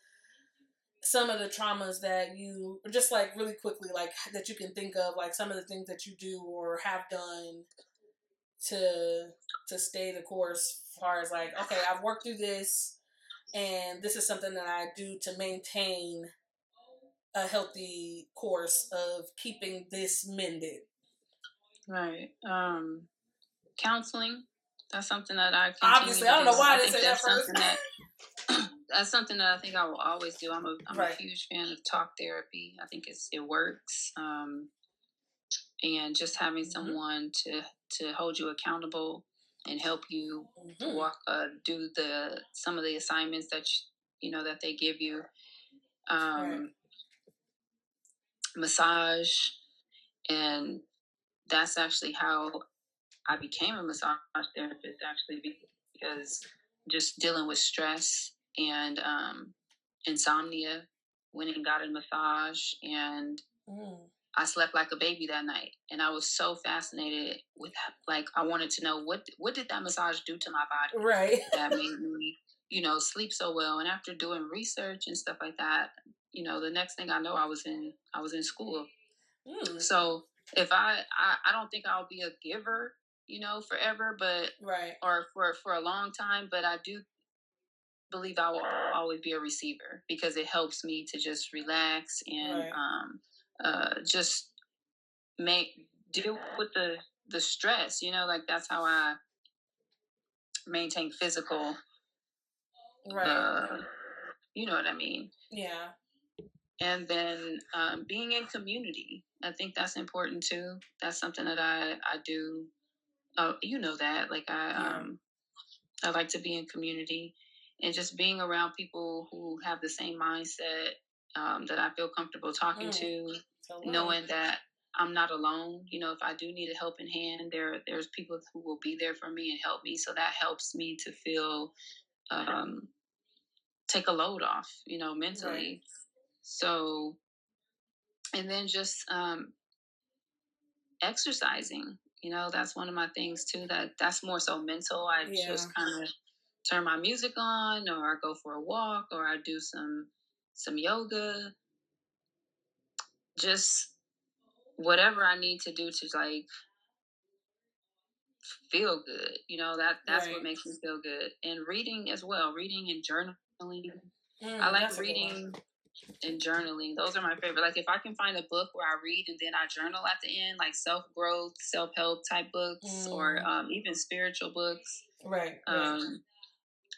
some of the traumas that you just like really quickly like that you can think of like some of the things that you do or have done to to stay the course as far as like okay i've worked through this and this is something that i do to maintain a healthy course of keeping this mended right um counseling that's something that i obviously i don't know why i didn't say that first that that's something that I think I will always do. I'm a I'm right. a huge fan of talk therapy. I think it's it works. Um, and just having mm-hmm. someone to to hold you accountable and help you mm-hmm. walk uh, do the some of the assignments that you, you know that they give you. Um, right. Massage, and that's actually how I became a massage therapist. Actually, because just dealing with stress and um, insomnia. Went and got a massage, and mm. I slept like a baby that night. And I was so fascinated with, like, I wanted to know what what did that massage do to my body, right? That made me, you know, sleep so well. And after doing research and stuff like that, you know, the next thing I know, I was in I was in school. Mm. So if I, I I don't think I'll be a giver you know, forever, but right or for for a long time. But I do believe I will always be a receiver because it helps me to just relax and right. um, uh, just make deal with the the stress. You know, like that's how I maintain physical. Right. Uh, you know what I mean? Yeah. And then um, being in community, I think that's important too. That's something that I I do. Uh, you know that, like I yeah. um, I like to be in community and just being around people who have the same mindset um, that I feel comfortable talking mm. to, so knowing that I'm not alone. You know, if I do need a helping hand, there there's people who will be there for me and help me. So that helps me to feel um, take a load off. You know, mentally. So, and then just um, exercising. You know, that's one of my things too. That that's more so mental. I yeah. just kind of turn my music on or I go for a walk or I do some some yoga. Just whatever I need to do to like feel good. You know, that that's right. what makes me feel good. And reading as well, reading and journaling. Mm, I like reading and journaling. Those are my favorite. Like if I can find a book where I read and then I journal at the end, like self growth, self help type books, mm. or um, even spiritual books. Right. Um,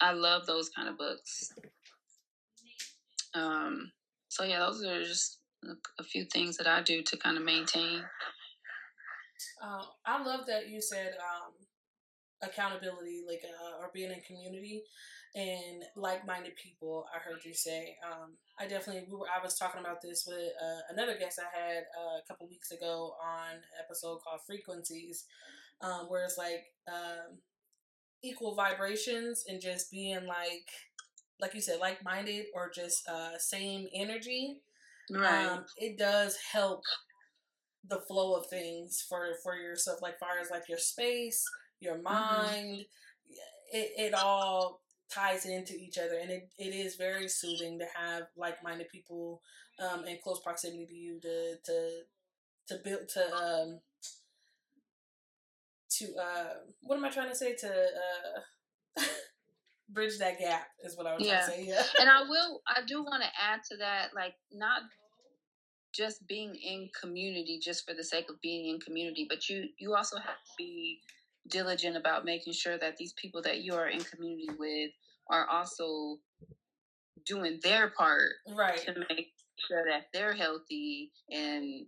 I love those kind of books. Um, so yeah, those are just a few things that I do to kind of maintain. Uh, I love that you said um, accountability, like uh, or being in community and like-minded people. I heard you say. Um, I definitely we were. I was talking about this with uh, another guest I had uh, a couple weeks ago on an episode called Frequencies, um, where it's like um, equal vibrations and just being like like you said like minded or just uh same energy right um it does help the flow of things for for yourself like far as like your space your mm-hmm. mind mm-hmm. it, it all ties into each other and it, it is very soothing to have like-minded people um in close proximity to you to to to build to um to uh what am I trying to say to uh bridge that gap is what I was yeah. trying to say. Yeah. and I will I do want to add to that, like not just being in community just for the sake of being in community, but you you also have to be diligent about making sure that these people that you are in community with are also doing their part right. to make sure that they're healthy and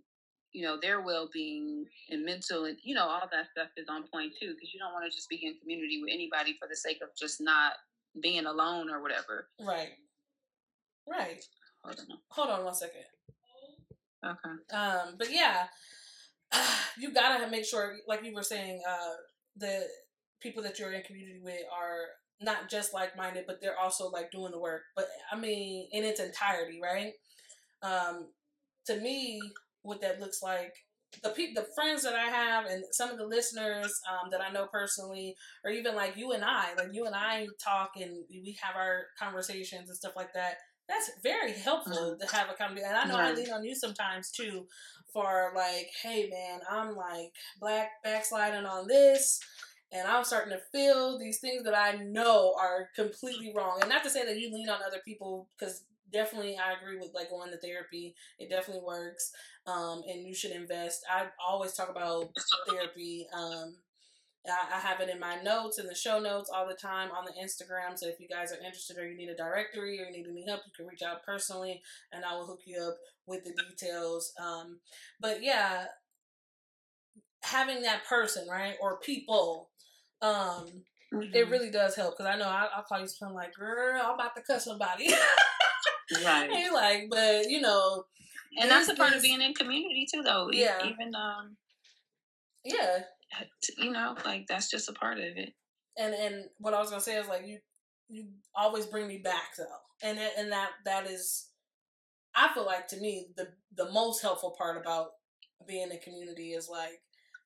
you know their well-being and mental and you know all that stuff is on point too because you don't want to just be in community with anybody for the sake of just not being alone or whatever. Right. Right. Hold on, hold on one second. Okay. Um but yeah you gotta make sure like you were saying uh the people that you're in community with are not just like minded, but they're also like doing the work. But I mean, in its entirety, right? Um, to me, what that looks like, the people, the friends that I have, and some of the listeners um, that I know personally, or even like you and I, like you and I talk and we have our conversations and stuff like that. That's very helpful mm-hmm. to have a accountability. And I know I lean on you sometimes too for like, hey man, I'm like black backsliding on this and I'm starting to feel these things that I know are completely wrong. And not to say that you lean on other people, because definitely I agree with like going to therapy. It definitely works, um, and you should invest. I always talk about therapy. Um, I, I have it in my notes in the show notes all the time on the Instagram. So if you guys are interested or you need a directory or you need any help, you can reach out personally, and I will hook you up with the details. Um, but yeah, having that person, right, or people um, mm-hmm. it really does help because I know I, will call you something like, "Girl, I'm about to cut somebody." right. And like, but you know, and that's a part of being in community too, though. Yeah. Even um. Yeah. You know, like that's just a part of it. And and what I was gonna say is like you you always bring me back though, and and that that is, I feel like to me the the most helpful part about being in community is like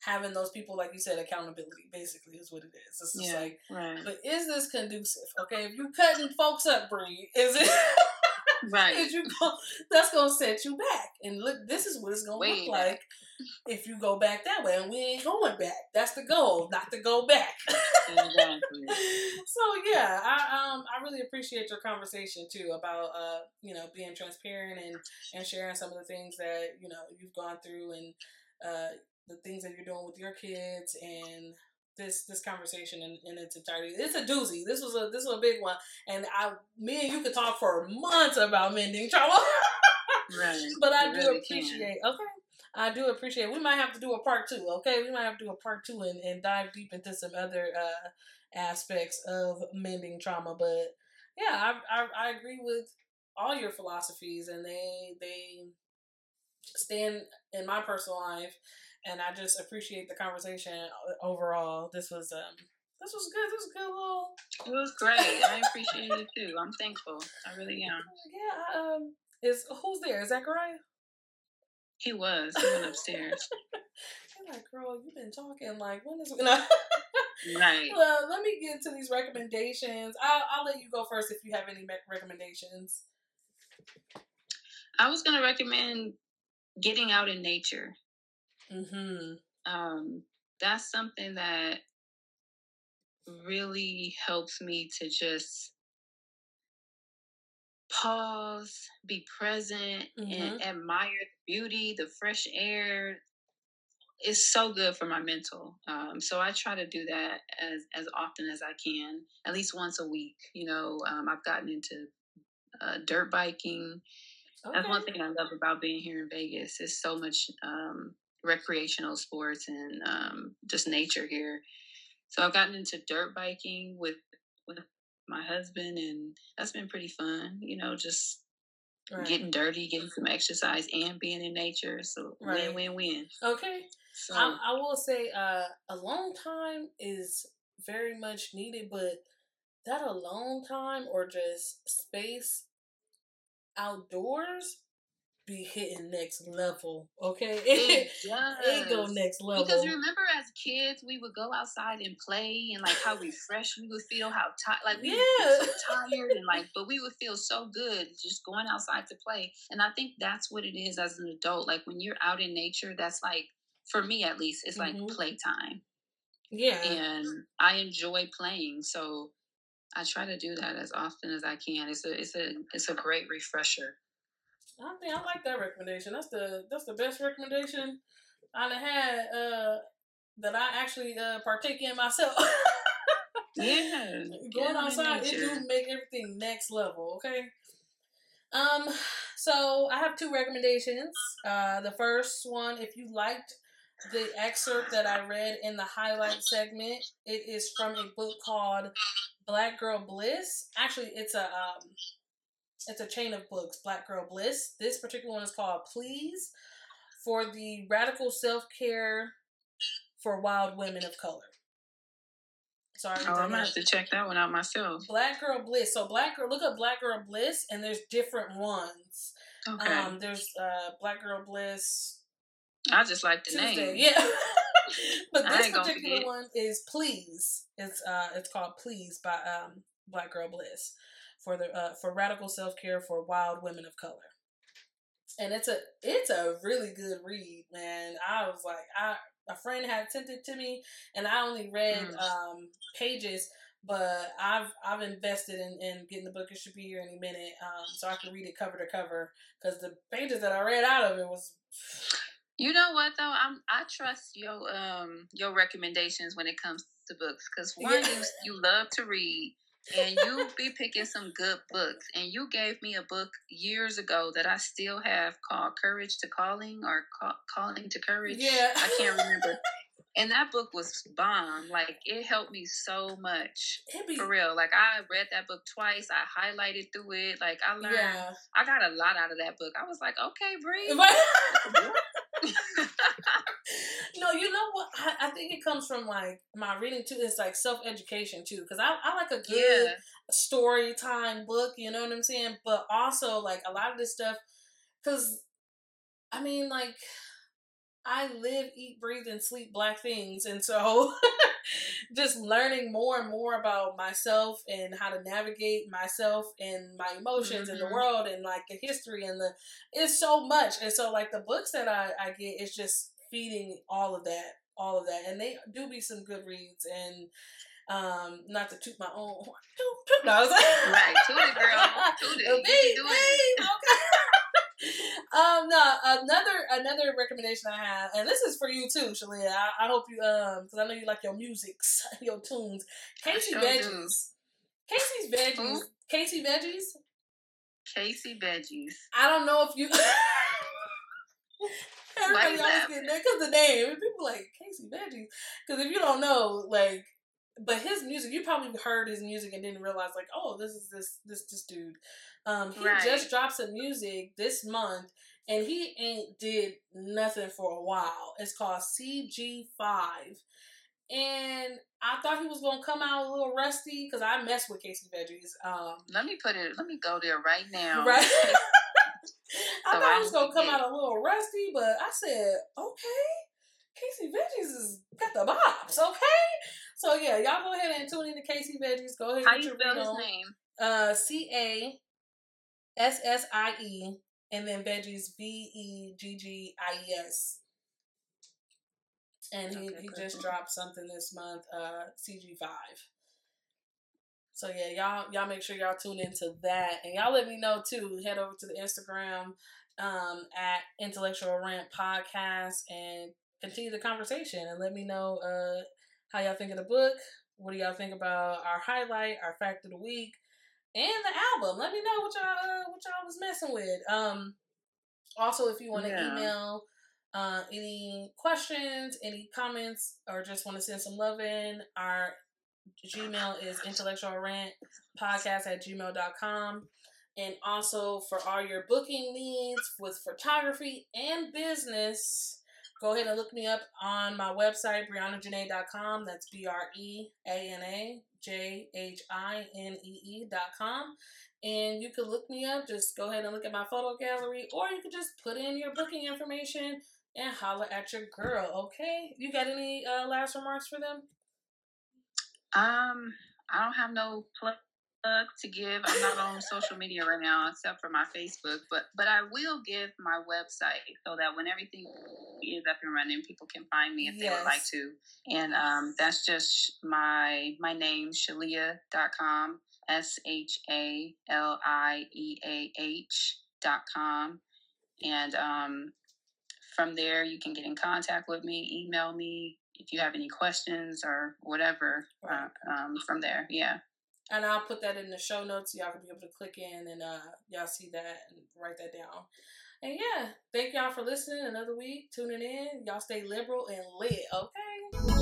having those people, like you said, accountability basically is what it is. It's just yeah, like, right. but is this conducive? Okay, if you cutting folks up, Bree, is it? right. you go, that's gonna set you back. And look, this is what it's gonna look like if you go back that way. And we ain't going back. That's the goal, not to go back. exactly. so yeah, I um I really appreciate your conversation too about uh you know being transparent and and sharing some of the things that you know you've gone through and uh the things that you're doing with your kids and this this conversation in, in its entirety. It's a doozy. This was a this was a big one, and I me and you could talk for months about mending trauma. right. But I do appreciate. Can. Okay. I do appreciate. We might have to do a part two. Okay, we might have to do a part two and, and dive deep into some other uh, aspects of mending trauma. But yeah, I, I I agree with all your philosophies, and they they stand in my personal life and I just appreciate the conversation overall. This was um this was good. This was good little. It was great. I appreciate it too. I'm thankful. I really am. Yeah. Um. Is who's there? Is Zachariah? He was. He went upstairs. I'm like, girl, you've been talking like when is no. right. Well, let me get to these recommendations. I'll I'll let you go first if you have any recommendations. I was gonna recommend getting out in nature. Mm-hmm. Um, that's something that really helps me to just pause, be present, mm-hmm. and admire the beauty, the fresh air. It's so good for my mental. Um, so I try to do that as as often as I can, at least once a week. You know, um, I've gotten into uh, dirt biking. Okay. That's one thing I love about being here in Vegas. It's so much um, recreational sports and um, just nature here. So I've gotten into dirt biking with with my husband, and that's been pretty fun. You know, just right. getting dirty, getting some exercise, and being in nature. So right. win, win, win. Okay. So I, I will say, uh, alone time is very much needed, but that alone time or just space outdoors be hitting next level. Okay, it, it go next level. Because remember, as kids, we would go outside and play, and like how refreshed we would feel, how tired, like we yeah. so tired, and like, but we would feel so good just going outside to play. And I think that's what it is as an adult. Like when you're out in nature, that's like for me at least, it's like mm-hmm. playtime. Yeah, and I enjoy playing, so I try to do that as often as I can. It's a it's a it's a great refresher. I think I like that recommendation. That's the that's the best recommendation I've had uh that I actually uh, partake in myself. yeah, going outside it do make everything next level. Okay. Um, so I have two recommendations. Uh, the first one, if you liked the excerpt that I read in the highlight segment, it is from a book called Black Girl Bliss. Actually, it's a um, it's a chain of books, Black Girl Bliss. This particular one is called Please for the Radical Self Care for Wild Women of Color. Sorry. Oh, I'm gonna have to check that one out myself. Black Girl Bliss. So Black Girl, look up Black Girl Bliss, and there's different ones. Okay. Um, there's uh, Black Girl Bliss. I just like the Tuesday. name. Yeah. but this particular one is Please. It's uh, it's called Please by um, Black Girl Bliss for the uh, for radical self care for wild women of color. And it's a it's a really good read, man. I was like, I a friend had sent it to me, and I only read mm. um, pages, but I've I've invested in, in getting the book. It should be here any minute, um, so I can read it cover to cover. Because the pages that I read out of it was. You know what though? I'm I trust your um your recommendations when it comes to books because one yeah. you you love to read and you be picking some good books. And you gave me a book years ago that I still have called Courage to Calling or Call, Calling to Courage. Yeah. I can't remember. and that book was bomb. Like it helped me so much. Be- for real. Like I read that book twice. I highlighted through it. Like I learned yeah. I got a lot out of that book. I was like, okay, Bree. No, you know what? I, I, think it comes from like my reading too. It's like self education too, because I, I like a good yeah. story time book. You know what I'm saying? But also like a lot of this stuff, because I mean like I live, eat, breathe, and sleep black things, and so just learning more and more about myself and how to navigate myself and my emotions mm-hmm. in the world and like the history and the it's so much and so like the books that I, I get is just feeding all of that all of that and they do be some good reads and um, not to toot my own. Toot, toot, no, right, toot it, girl. Toot it. Babe, babe, okay. um, no, another another recommendation I have, and this is for you too, Shalia. I, I hope you um, because I know you like your musics, your tunes. Casey sure Veggies, do. Casey's Veggies, Who? Casey Veggies, Casey Veggies. I don't know if you. Everybody always getting that because the name. People like Casey Veggies. Because if you don't know, like but his music, you probably heard his music and didn't realize like, oh, this is this this this dude. Um, he right. just dropped some music this month, and he ain't did nothing for a while. It's called CG Five, and I thought he was gonna come out a little rusty because I mess with Casey Veggies. Um, let me put it. Let me go there right now. Right. I so thought I was gonna come out a little rusty, but I said, okay, Casey Veggies has got the bops, okay? So yeah, y'all go ahead and tune in to Casey Veggies. Go ahead. How you spell his name? Uh, C A S S I E, and then Veggies V E G G I E S. And he, okay, he just dropped something this month, uh, CG five. So yeah, y'all y'all make sure y'all tune into that, and y'all let me know too. Head over to the Instagram um, at Intellectual Rant Podcast and continue the conversation and let me know uh, how y'all think of the book. What do y'all think about our highlight, our fact of the week, and the album? Let me know what y'all uh, what y'all was messing with. Um, also, if you want to yeah. email uh, any questions, any comments, or just want to send some love in, our Gmail is intellectual rant podcast at gmail.com. And also for all your booking needs with photography and business, Go ahead and look me up on my website, BreanaJhine.com. That's B R E A N A J H I N E E.com. And you can look me up. Just go ahead and look at my photo gallery, or you can just put in your booking information and holler at your girl, okay? You got any uh, last remarks for them? Um, I don't have no plug to give. I'm not on social media right now except for my Facebook, but but I will give my website so that when everything is up and running, people can find me if yes. they would like to. And um, that's just my my name, Shaliah.com, S H A L I E A H dot com. And um, from there, you can get in contact with me, email me, if you have any questions or whatever right. uh, um, from there. Yeah. And I'll put that in the show notes y'all can be able to click in and uh, y'all see that and write that down. And yeah, thank y'all for listening another week, tuning in. Y'all stay liberal and lit, okay?